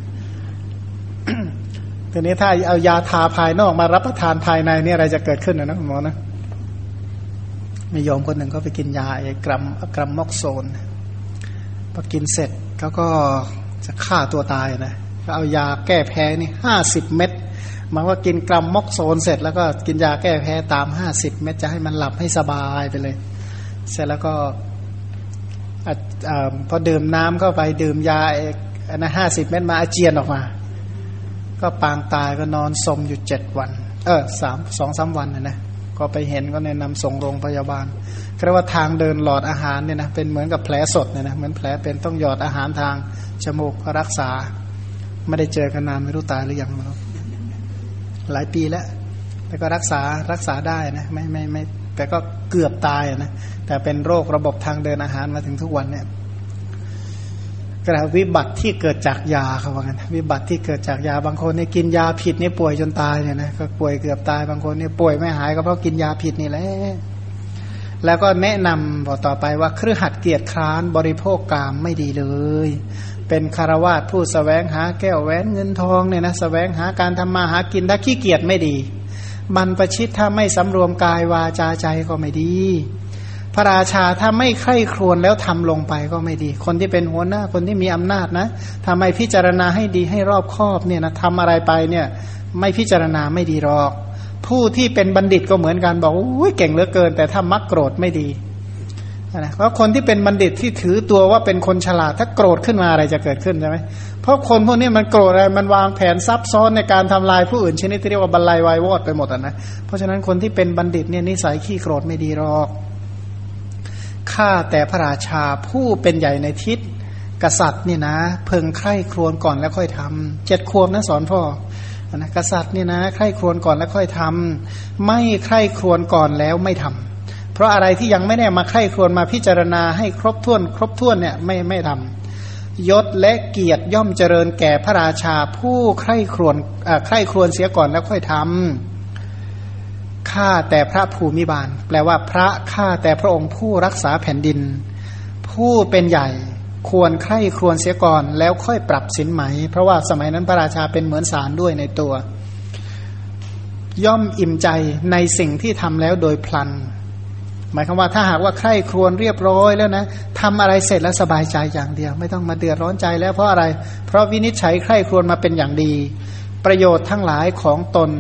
ทีนี้ถ้าเอายาทาภายนอกมารับประทานภายในนี่อะไรจะเกิดขึ้นนะนะหมอนะมีโยมคนหนึ่งก็ไปกินยาไอ้กรัมกรัมมอกโซนพอกินเสร็จเขาก็จะฆ่าตัวตายนะก็เอายาแก้แพ้นี่ห้าสิบเม็ดมันว่ากินกรัมมอกโซนเสร็จแล้วก็กินยาแก้แพ้ตามห้าสิบเม็ดจะให้มันหลับให้สบายไปเลย เสร็จแล้วก็อพอดื่มน้ำเข้าไปดื่มยาอันนั้นห้าสิบเม็ดมาอาเจียนออกมา ก็ปางตายก็นอนสมอยู่เจ็ดวัน เออสามสองสาวันนะนะก็ไปเห็นก็แนะนำส่งโรงพยาบาลเรียกว่าทางเดินหลอดอาหารเนี่ยนะเป็นเหมือนกับแผลสดเนี่ยนะเหมือนแผลเป็นต้องหยอดอาหารทางจมูกรักษา ไม่ได้เจอกันนานไม่รู้ตายหรือยังหลายปีแล้ว แต่ก็รักษารักษาได้นะไม่ไม่ไม่แต่ก็เกือบตายนะแต่เป็นโรคระบบทางเดินอาหารมาถึงทุกวันเนี่ย กระวิบัติที่เกิดจากยาเขาว่ากันวิบัติที่เกิดจากยาบางคนเนี่ยกินยาผิดเนี่ยป่วยจนตายเนี่ยนะก็ป่วยเกือบตายบางคนเนี่ยป่วยไม่หายก็เพราะกินยาผิดนี่แหละแล้วก็แนะนำบอกต่อไปว่าเครือขัดเกียรติคร้านบริโภคกามไม่ดีเลย เป็นคารวาสผู้สแสวงหาแก้วแหวนเงินทองเนี่ยนะสแสวงหาการทำมาหากินถ้าขี้เกียจไม่ดีบรรประชิตถ้าไม่สำรวมกายวาจาใจก็ไม่ดี พระราชาถ้าไม่ใคร่ครวญแล้วทำลงไปก็ไม่ดี คนที่เป็นหัวหน้าคนที่มีอำนาจนะทำไมพิจารณาให้ดีให้รอบคอบเนี่ยนะทำอะไรไปเนี่ยไม่พิจารณาไม่ดีหรอก ผู้ที่เป็นบัณฑิตก็เหมือนกันบอกอุ้ยเก่งเหลือเกิน แต่ถ้ามักโกรธไม่ดีนะเพราะคนที่เป็นบัณฑิตที่ถือตัวว่าเป็นคนฉลาด ถ้าโกรธขึ้นมาอะไรจะเกิดขึ้นใช่ไหมเพราะคนพวกนี้มันโกรธอะไรมันวางแผนซับซ้อนในการทำลายผู้อื่นชนิดที่เรียกว่าบรรลัยวายวอดไปหมดนะเพราะฉะนั้นคนที่เป็นบัณฑิตเนี่ยนิสัยขี้โกรธไม่ดีหรอก ข้าแต่พระราชาผู้เป็นใหญ่ในทิศกษัตริย์เนี่ยนะ เพิ่งใคร่ครวญก่อนแล้วค่อยทำเจ็ดควบนะสอนพ่อนะกษัตริย์เนี่ยนะใคร่ครวญก่อนแล้วค่อยทำไม่ใคร่ครวญก่อนแล้วไม่ทำเพราะอะไรที่ยังไม่ได้มาใคร่ครวญมาพิจารณาให้ครบถ้วน ครบถ้วนเนี่ยไม่ไม่ทำยศและเกียรติย่อมเจริญแก่พระราชาผู้ใคร่ครวญใคร่ครวญเสียก่อนแล้วค่อยทำ ข้าแต่พระภูมิบาล แปลว่าพระข้าแต่พระองค์ผู้รักษาแผ่นดิน ผู้เป็นใหญ่ควรใคร่ครวญเสียก่อน แล้วค่อยปรับสินไหม เพราะว่าสมัยนั้นพระราชาเป็นเหมือนศาลด้วยในตัว ย่อมอิ่มใจในสิ่งที่ทำแล้วโดยพลัน หมายความว่าถ้าหากว่าใคร่ครวญเรียบร้อยแล้วนะทำอะไรเสร็จแล้วสบายใจอย่างเดียว ไม่ต้องมาเดือดร้อนใจแล้วเพราะอะไร เพราะวินิจฉัยใคร่ครวญมาเป็นอย่างดี ประโยชน์ทั้งหลายของตน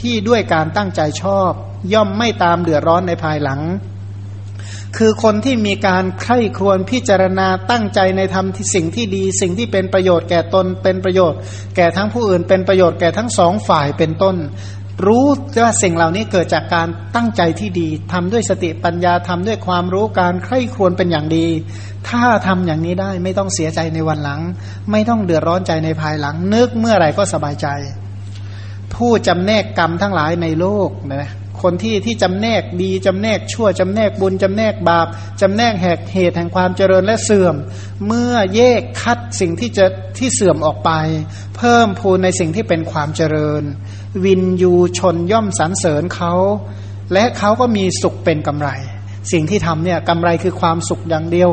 ที่ด้วยการตั้งใจชอบ ย่อมไม่ตามเดือดร้อนในภายหลัง คือคนที่มีการใคร่ครวญพิจารณาตั้งใจในธรรมที่สิ่งที่ดี สิ่งที่เป็นประโยชน์แก่ตนเป็นประโยชน์ แก่ทั้งผู้อื่น เป็นประโยชน์แก่ทั้งสองฝ่ายเป็นต้น รู้ว่าสิ่งเหล่านี้เกิดจากการตั้งใจที่ดีทำด้วยสติปัญญาทำด้วยความรู้การใคร่ครวญเป็นอย่างดี ถ้าทำอย่างนี้ได้ไม่ต้องเสียใจในวันหลัง ไม่ต้องเดือดร้อนใจในภายหลัง นึกเมื่อไหร่ก็สบายใจ ผู้จำแนกกรรมทั้งหลายในโลกนะคนที่ที่จำแนกดีจำแนกชั่วจำแนกบุญจำแนกบาปจำแนกแหกเหตุแห่งความเจริญและเสื่อม เมื่อแยกคัดสิ่งที่จะที่เสื่อมออกไป เพิ่มพูนในสิ่งที่เป็นความเจริญ วินยูชนย่อมสรรเสริญเขา และเขาก็มีสุขเป็นกำไร สิ่งที่ทำเนี่ยกำไรคือความสุขอย่างเดียว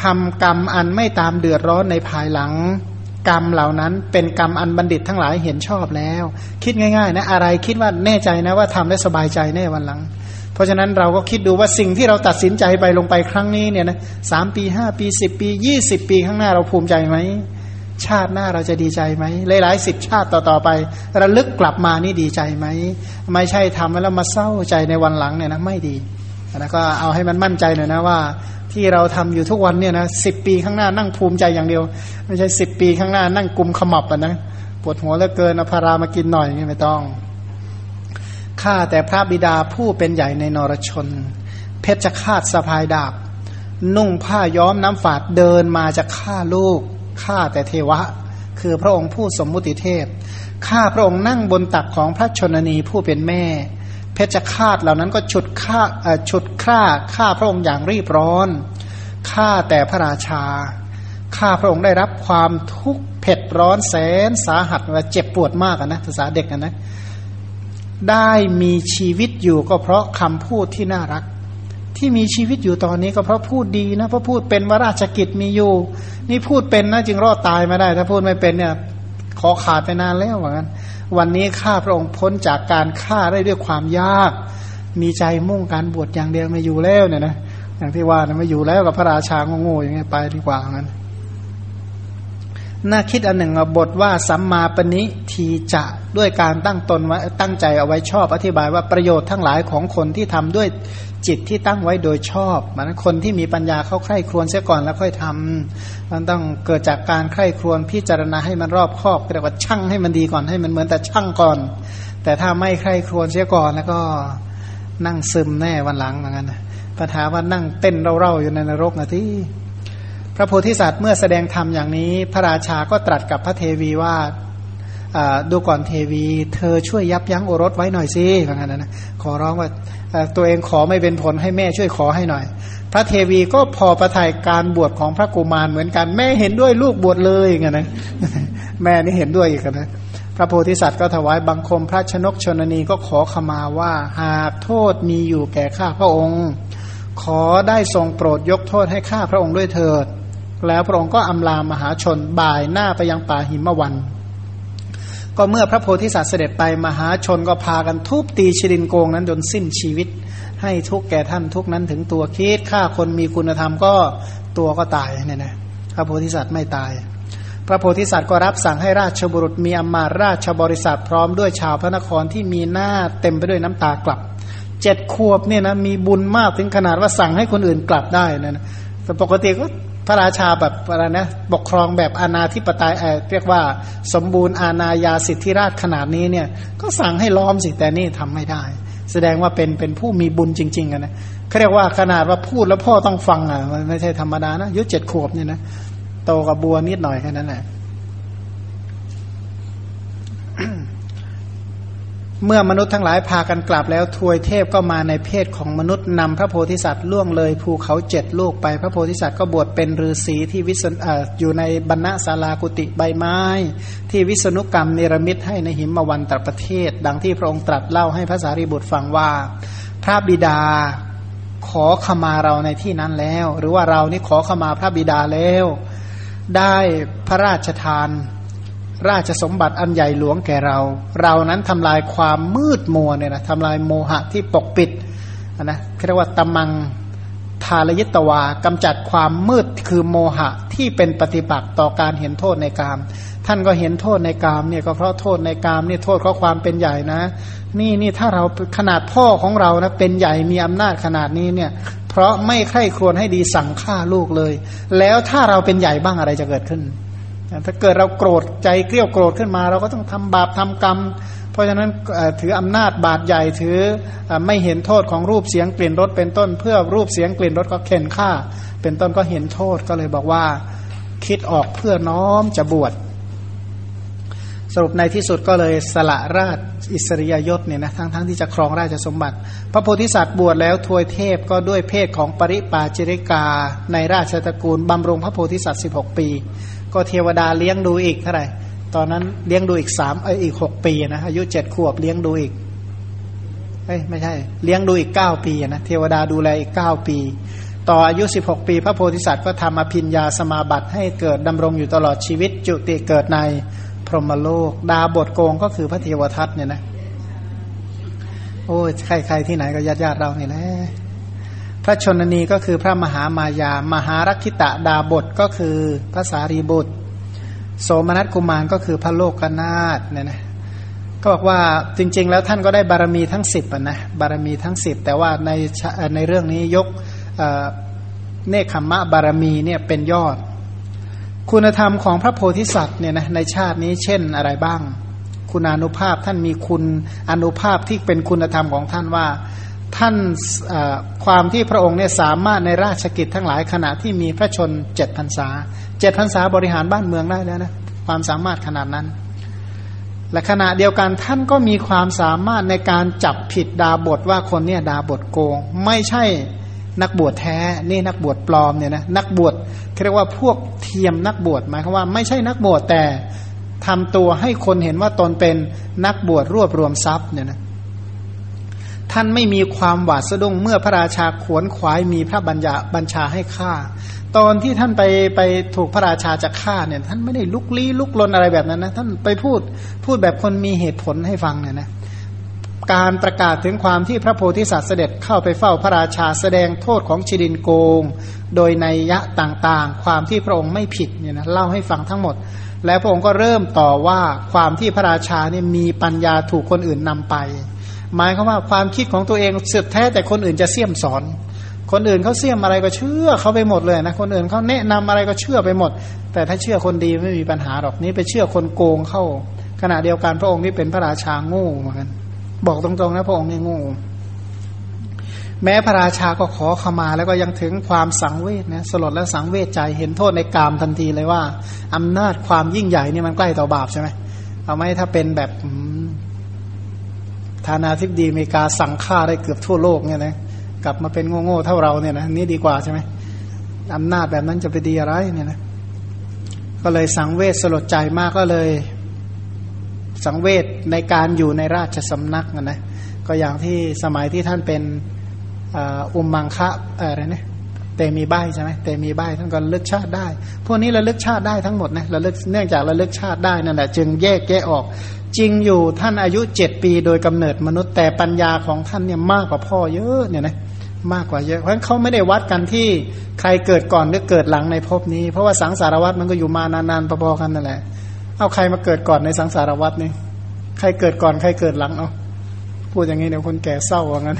ทำกรรมอันไม่ตามเดือดร้อนในภายหลัง กรรมเหล่านั้นเป็นกรรมอันบัณฑิตทั้งหลายเห็นชอบแล้ว คิดง่ายๆนะอะไรคิดว่าแน่ใจนะว่าทำได้สบายใจแน่วันหลัง เพราะฉะนั้นเราก็คิดดูว่าสิ่งที่เราตัดสินใจไปลงไปครั้งนี้เนี่ยนะสามปีห้าปีสิบปียี่สิบปีข้างหน้าเราภูมิใจไหมชาติหน้าเราจะดีใจไหมหลายๆสิบชาติต่อๆไประลึกกลับมานี่ดีใจไหมไม่ใช่ทำแล้วมาเศร้าใจในวันหลังเนี่ยนะไม่ดีแล้วก็เอาให้มันมั่นใจหน่อยนะว่า ที่เราทำอยู่ทุกวันเนี่ยนะสิบปีข้างหน้านั่งภูมิใจอย่างเดียว ไม่ใช่สิบปีข้างหน้านั่งกุมขมับอะนะปวดหัวเหลือเกินอภารามากินหน่อยนี้ไม่ต้องข้าแต่พระบิดาผู้เป็นใหญ่ในนรชน เพชฌฆาตสะพายดาบ นุ่งผ้าย้อมน้ำฝาดเดินมาจะฆ่าลูกฆ่าแต่เทวะ คือพระองค์ผู้สมมุติเทพข้าพระองค์นั่งบนตักของพระชนนีผู้เป็นแม่ เพชฌฆาตเหล่านั้นก็ฉุดฆ่าฉุดฆ่าฆ่าพระองค์อย่างรีบร้อนข้าแต่พระราชาข้าพระองค์ได้รับความทุกข์เผ็ดร้อนแสนสาหัสและเจ็บปวดมากนะภาษาเด็กนะ ได้มีชีวิตอยู่ก็เพราะคำพูดที่น่ารัก ที่มีชีวิตอยู่ตอนนี้ก็เพราะพูดดีนะเพราะพูดเป็นวราชกิจมีอยู่ นี่พูดเป็นนะจึงรอดตายมาได้ ถ้าพูดไม่เป็นเนี่ย ขอขาดไปนานแล้วเหมือนกัน วันนี้ข้าพระองค์พ้นจากการฆ่าได้ด้วยความยาก มีใจมุ่งการบวชอย่างเดียวไม่อยู่แล้วเนี่ยนะอย่างที่ว่านะไม่อยู่แล้วกับพระราชาโง่ๆอย่างเงี้ยไปดีกว่างั้นน่าคิดอันหนึ่งบทว่าสัมมาปณิทีจะด้วยการตั้งตนไว้ตั้งใจเอาไว้ชอบ อธิบายว่าประโยชน์ทั้งหลายของคนที่ทำด้วย จิตที่ตั้งไว้โดยชอบมันคนที่มีปัญญาเข้าใคร่ครวญเสียก่อนแล้วค่อยทำมันต้องเกิดจากการใคร่ครวญพิจารณาให้มันรอบคอบเรียกว่าช่างให้มันดีก่อนให้มันเหมือนแต่ช่างก่อน แต่ถ้าไม่ใคร่ครวญเสียก่อนแล้วก็นั่งซึมแน่วันหลังเหมือนกันปัญหาว่านั่งเต้นเร่าๆอยู่ในนรกนะที่พระโพธิสัตว์เมื่อแสดงธรรมอย่างนี้ พระราชาก็ตรัสกับพระเทวีว่า ดูก่อนเทวี เธอช่วยยับยั้งโอรสไว้หน่อยสิเหมือนกันนะขอร้องว่าตัวเองขอไม่เป็นผลให้แม่ช่วยขอให้หน่อย พระเทวีก็พอประทัยการบวชของพระกุมารเหมือนกันแม่เห็นด้วยลูกบวชเลยอย่างนั้นแม่นี่เห็นด้วยอีกนะพระโพธิสัตว์ก็ถวายบังคมพระชนกชนนีก็ขอขมาว่าหากโทษมีอยู่แก่ข้าพระองค์ ขอได้ทรงโปรดยกโทษให้ข้าพระองค์ด้วยเถิด แล้วพระองค์ก็อำลามหาชนบ่ายหน้าไปยังป่าหิมวัน ก็เมื่อพระโพธิสัตว์เสด็จไปมหาชนก็พากันทุบตีชรินโกงนั้นจนสิ้นชีวิต ให้ทุกแก่ท่านทุกนั้นถึงตัวคิดฆ่าคนมีคุณธรรมก็ตัวก็ตายเนี่ยนะพระโพธิสัตว์ไม่ตาย พระโพธิสัตว์ก็รับสั่งให้ราชบุรุษมีอมาราชบริษัทพร้อมด้วยชาวพระนครที่มีหน้าเต็มไปด้วยน้ำตากลับเจ็ดขวบเนี่ยนะมีบุญมากถึงขนาดว่าสั่งให้คนอื่นกลับได้นะแต่ปกติก็ พระราชาแบบอะไรนะปกครองแบบอาณาธิปไตยเรียกว่าสมบูรณ์อาณาญาสิทธิราชขนาดนี้เนี่ยก็สั่งให้ล้อมสิแต่นี่ทำไม่ได้ แสดงว่าเป็นเป็นผู้มีบุญจริงๆนะเขาเรียกว่าขนาดว่าพูดแล้วพ่อต้องฟังอะมันไม่ใช่ธรรมดานะยุเจ็ดขวบเนี่ยนะโตกับบัวนิดหน่อยแค่นั้นแหละ เมื่อมนุษย์ทั้งหลายพากันกลับแล้วทวยเทพก็มาในเพศของมนุษย์นำพระโพธิสัตว์ล่วงเลยภูเขาเจ็ดลูกไปพระโพธิสัตว์ก็บวชเป็นฤาษีที่วิษณอยู่ในบรรณศาลากุติใบไม้ ที่วิษณุกรรมเนรมิตให้ในหิมวันตรประเทศ ดังที่พระองค์ตรัสเล่าให้พระสารีบุตรฟังว่า พระบิดาขอขมาเราในที่นั้นแล้ว หรือว่าเรานี่ขอขมาพระบิดาแล้ว ได้พระราชทาน ราชสมบัติอันใหญ่หลวงแก่เรา เรานั้นทำลายความมืดมัวเนี่ยนะทำลายโมหะที่ปกปิดนะเรียกว่าตมังทาลยิตวากำจัดความมืดคือโมหะที่เป็นปฏิปักษ์ต่อการเห็นโทษในกาม ท่านก็เห็นโทษในกามเนี่ยก็เพราะโทษในกามนี่โทษเพราะความเป็นใหญ่นะ นี่นี่ถ้าเราขนาดพ่อของเรานะเป็นใหญ่มีอำนาจขนาดนี้เนี่ย เพราะไม่ใคร่ครวญให้ดีสั่งฆ่าลูกเลย แล้วถ้าเราเป็นใหญ่บ้างอะไรจะเกิดขึ้น ถ้าเกิดเราโกรธใจเกลี้ยวโกรธขึ้นมา เราก็ต้องทำบาปทำกรรม เพราะฉะนั้นถืออำนาจบาดใหญ่ถือไม่เห็นโทษของรูปเสียงกลิ่นรสเป็นต้น เพื่อรูปเสียงกลิ่นรสก็เข็นฆ่า เป็นต้นก็เห็นโทษก็เลยบอกว่าคิดออกเพื่อน้อมจะบวชสรุปในที่สุดก็เลยสละราชอิสริยยศเนี่ยนะทั้งทั้งที่จะครองราชสมบัติ พระโพธิสัตว์บวชแล้วทวยเทพก็ด้วยเพศของปริปาจิริกาในราชตระกูลบำรุงพระโพธิสัตว์ 16 ปี ก็เทวดาเลี้ยงดูอีกเท่าไหร่ตอนนั้นเลี้ยงดูอีกสามเอออีกหกปีนะอายุเจ็ดขวบเลี้ยงดูอีกเอ้ยไม่ใช่ เลี้ยงดูอีกเก้าปีนะเทวดาดูแลอีกเก้าปี ต่ออายุสิบหกปี พระโพธิสัตว์ก็ทำอภิญญาสมาบัติให้เกิดดำรงอยู่ตลอดชีวิต จุติเกิดในพรหมโลก ดาบทโกงก็คือพระเทวทัตเนี่ยนะโอ้ยใครๆที่ไหนก็ญาติญาติเราเนี่ยแหละ พระชนนีก็คือพระมหามายา มหารักขิตะดาบทก็คือพระสารีบุตร โสมนัสกุมารก็คือพระโลกนาถเนี่ยนะก็บอกว่าจริง ๆ แล้วท่านก็ได้บารมีทั้งสิบนะบารมีทั้งสิบแต่ว่าในในเรื่องนี้ยกเนคขมะบารมีเนี่ยเป็นยอด คุณธรรมของพระโพธิสัตว์เนี่ยนะในชาตินี้เช่นอะไรบ้าง คุณานุภาพท่านมีคุณอนุภาพที่เป็นคุณธรรมของท่านว่า ท่านความที่พระองค์เนี่ยสามารถในราชกิจทั้งหลายขณะที่มีพระชนเจ็ดพรรษาเจ็ดพรรษาบริหารบ้านเมืองได้แล้วนะความสามารถขนาดนั้น และขณะเดียวกันท่านก็มีความสามารถในการจับผิดดาบทว่าคนเนี่ยดาบทโกง ไม่ใช่นักบวชแท้นี่นักบวชปลอมเนี่ยนะนักบวชเรียกว่าพวกเทียมนักบวชหมายความว่าไม่ใช่นักบวชแต่ทำตัวให้คนเห็นว่าตนเป็นนักบวชรวบรวมทรัพย์เนี่ยนะ ท่านไม่มีความหวาดสะดุ้งเมื่อพระราชาขวนขวายมีพระบัญญาบัญชาให้ฆ่า ตอนที่ท่านไปไปถูกพระราชาจะฆ่าเนี่ย ท่านไม่ได้ลุกลี้ลุกลนอะไรแบบนั้นนะท่านไปพูดพูดแบบคนมีเหตุผลให้ฟังเนี่ยนะการประกาศถึงความที่พระโพธิสัตว์เสด็จเข้าไปเฝ้าพระราชาแสดงโทษของชิดินโกง โดยในยะต่างๆ ความที่พระองค์ไม่ผิดเนี่ยนะเล่าให้ฟังทั้งหมด แล้วพระองค์ก็เริ่มต่อว่าความที่พระราชาเนี่ยมีปัญญาถูกคนอื่นนำไป หมายความว่าความคิดของตัวเองสืบแท้แต่คนอื่นจะเสี่ยมสอน คนอื่นเขาเสี่ยมอะไรก็เชื่อเขาไปหมดเลยนะคนอื่นเขาแนะนำอะไรก็เชื่อไปหมด แต่ถ้าเชื่อคนดีไม่มีปัญหาหรอกนี้ไปเชื่อคนโกงเข้า ขณะเดียวกันพระองค์นี่เป็นพระราชาโง่เหมือนกันบอกตรงๆนะพระองค์นี่โง่แม้พระราชาก็ขอขมาแล้วก็ยังถึงความสังเวชนะสลดและสังเวชใจเห็นโทษในกามทันทีเลยว่าอำนาจความยิ่งใหญ่นี่มันใกล้ต่อบาปใช่ไหมเอาไหมถ้าเป็นแบบ ธานาธิบดีอเมริกาสั่งฆ่าได้เกือบทั่วโลกเนี่ยนะกลับมาเป็นโง่ๆเท่าเราเนี่ยนะนี่ดีกว่าใช่ไหมอำนาจแบบนั้นจะไปดีอะไรเนี่ยนะก็เลยสังเวชสลดใจมากก็เลย สังเวชในการอยู่ในราชสำนักนะนะก็อย่างที่สมัยที่ท่านเป็นอุมมังคะอะไรนะเตมีใบใช่ไหมเตมีใบท่านก็ระลึกชาติได้ พวกนี้ระลึกชาติได้ทั้งหมดนะระลึกเนื่องจากระลึกชาติได้นั่นแหละจึงแยกแยะออก จริงอยู่ท่านอายุเจ็ดปีโดยกำเนิดมนุษย์แต่ปัญญาของท่านเนี่ยมากกว่าพ่อเยอะเนี่ยนะมากกว่าเยอะเพราะฉะนั้นเขาไม่ได้วัดกันที่ใครเกิดก่อนหรือเกิดหลังในภพนี้ เพราะว่าสังสารวัตมันก็อยู่มานานๆพอๆกันนั่นแหละ เอาใครมาเกิดก่อนในสังสารวัตนี่ใครเกิดก่อนใครเกิดหลังเอาพูดอย่างนี้เดี๋ยวคนแก่เศร้าว่างั้น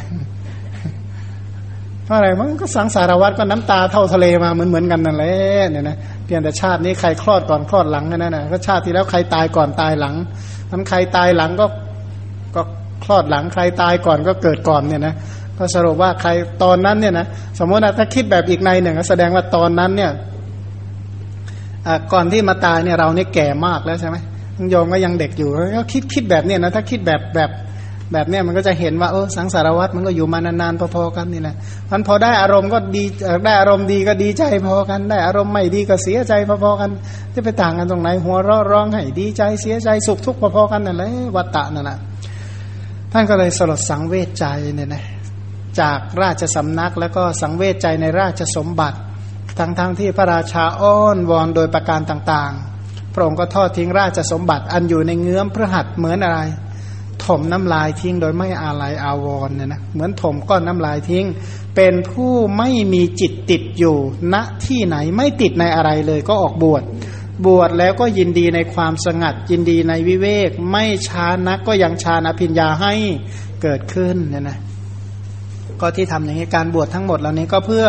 ราะอะไรมันก็สังสารวัตรก็น้ำตาเท่าทะเลมาเหมือนเหมือนกันนั่นแหละเนี่ยนะเพียงแต่ชาตินี้ใครคลอดก่อนคลอดหลังนั่นนะก็ชาติที่แล้วใครตายก่อนตายหลังนั้นใครตายหลังก็ก็คลอดหลังใครตายก่อนก็เกิดก่อนเนี่ยนะก็สรุปว่าใครตอนนั้นเนี่ยนะสมมตินะถ้าคิดแบบอีกในหนึ่งแสดงว่าตอนนั้นเนี่ยก่อนที่มาตายเนี่ยเราเนี่ยแก่มากแล้วใช่ไหมโยมก็ยังเด็กอยู่ก็คิดคิดแบบเนี้ยนะถ้าคิดแบบแบบ แบบเนี้ยมันก็จะเห็นว่าเออสังสารวัตรมันก็อยู่มานานๆพอๆกันนี่แหละมันพอได้อารมณ์ก็ดีได้อารมณ์ดีก็ดีใจพอกัน ได้อารมณ์ไม่ดีก็เสียใจพอๆกันจะไปต่างกันตรงไหน หัวเราะร้องให้ดีใจเสียใจสุขทุกข์พอๆกันนั่นแหละวัตตะนั่นแหละท่านก็เลยสลดสังเวชใจเนี่ยนะจากราชสำนักแล้วก็สังเวชใจในราชสมบัติ ทั้งๆทที่พระราชาอ้อนวอนโดยประการต่างๆ พระองค์ก็ทอดทิ้งราชสมบัติอันอยู่ในเงื้อมพระหัตถ์เหมือนอะไร ถมน้ำลายทิ้งโดยไม่อาลัยอาวรเนี่ยนะเหมือนถมก้อนน้ำลายทิ้ง เป็นผู้ไม่มีจิตติดอยู่ณที่ไหนไม่ติดในอะไรเลยก็ออกบวช บวชแล้วก็ยินดีในความสงัด ยินดีในวิเวก ไม่ช้านักก็ยังชาณอภิญญาให้เกิดขึ้นเนี่ยนะก็ที่ทำอย่างนี้การบวชทั้งหมดเหล่านี้ก็เพื่อ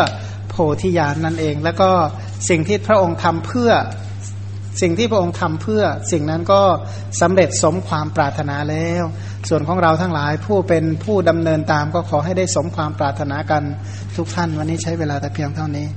โพธิญาณนนั่นเอง แล้วก็สิ่งที่พระองค์ทำเพื่อ สิ่งที่พระองค์ทำเพื่อสิ่งนั้นก็สำเร็จสมความปรารถนาแล้ว ส่วนของเราทั้งหลายผู้เป็นผู้ดำเนินตามก็ขอให้ได้สมความปรารถนากันทุกท่านวันนี้ใช้เวลาแต่เพียงเท่านี้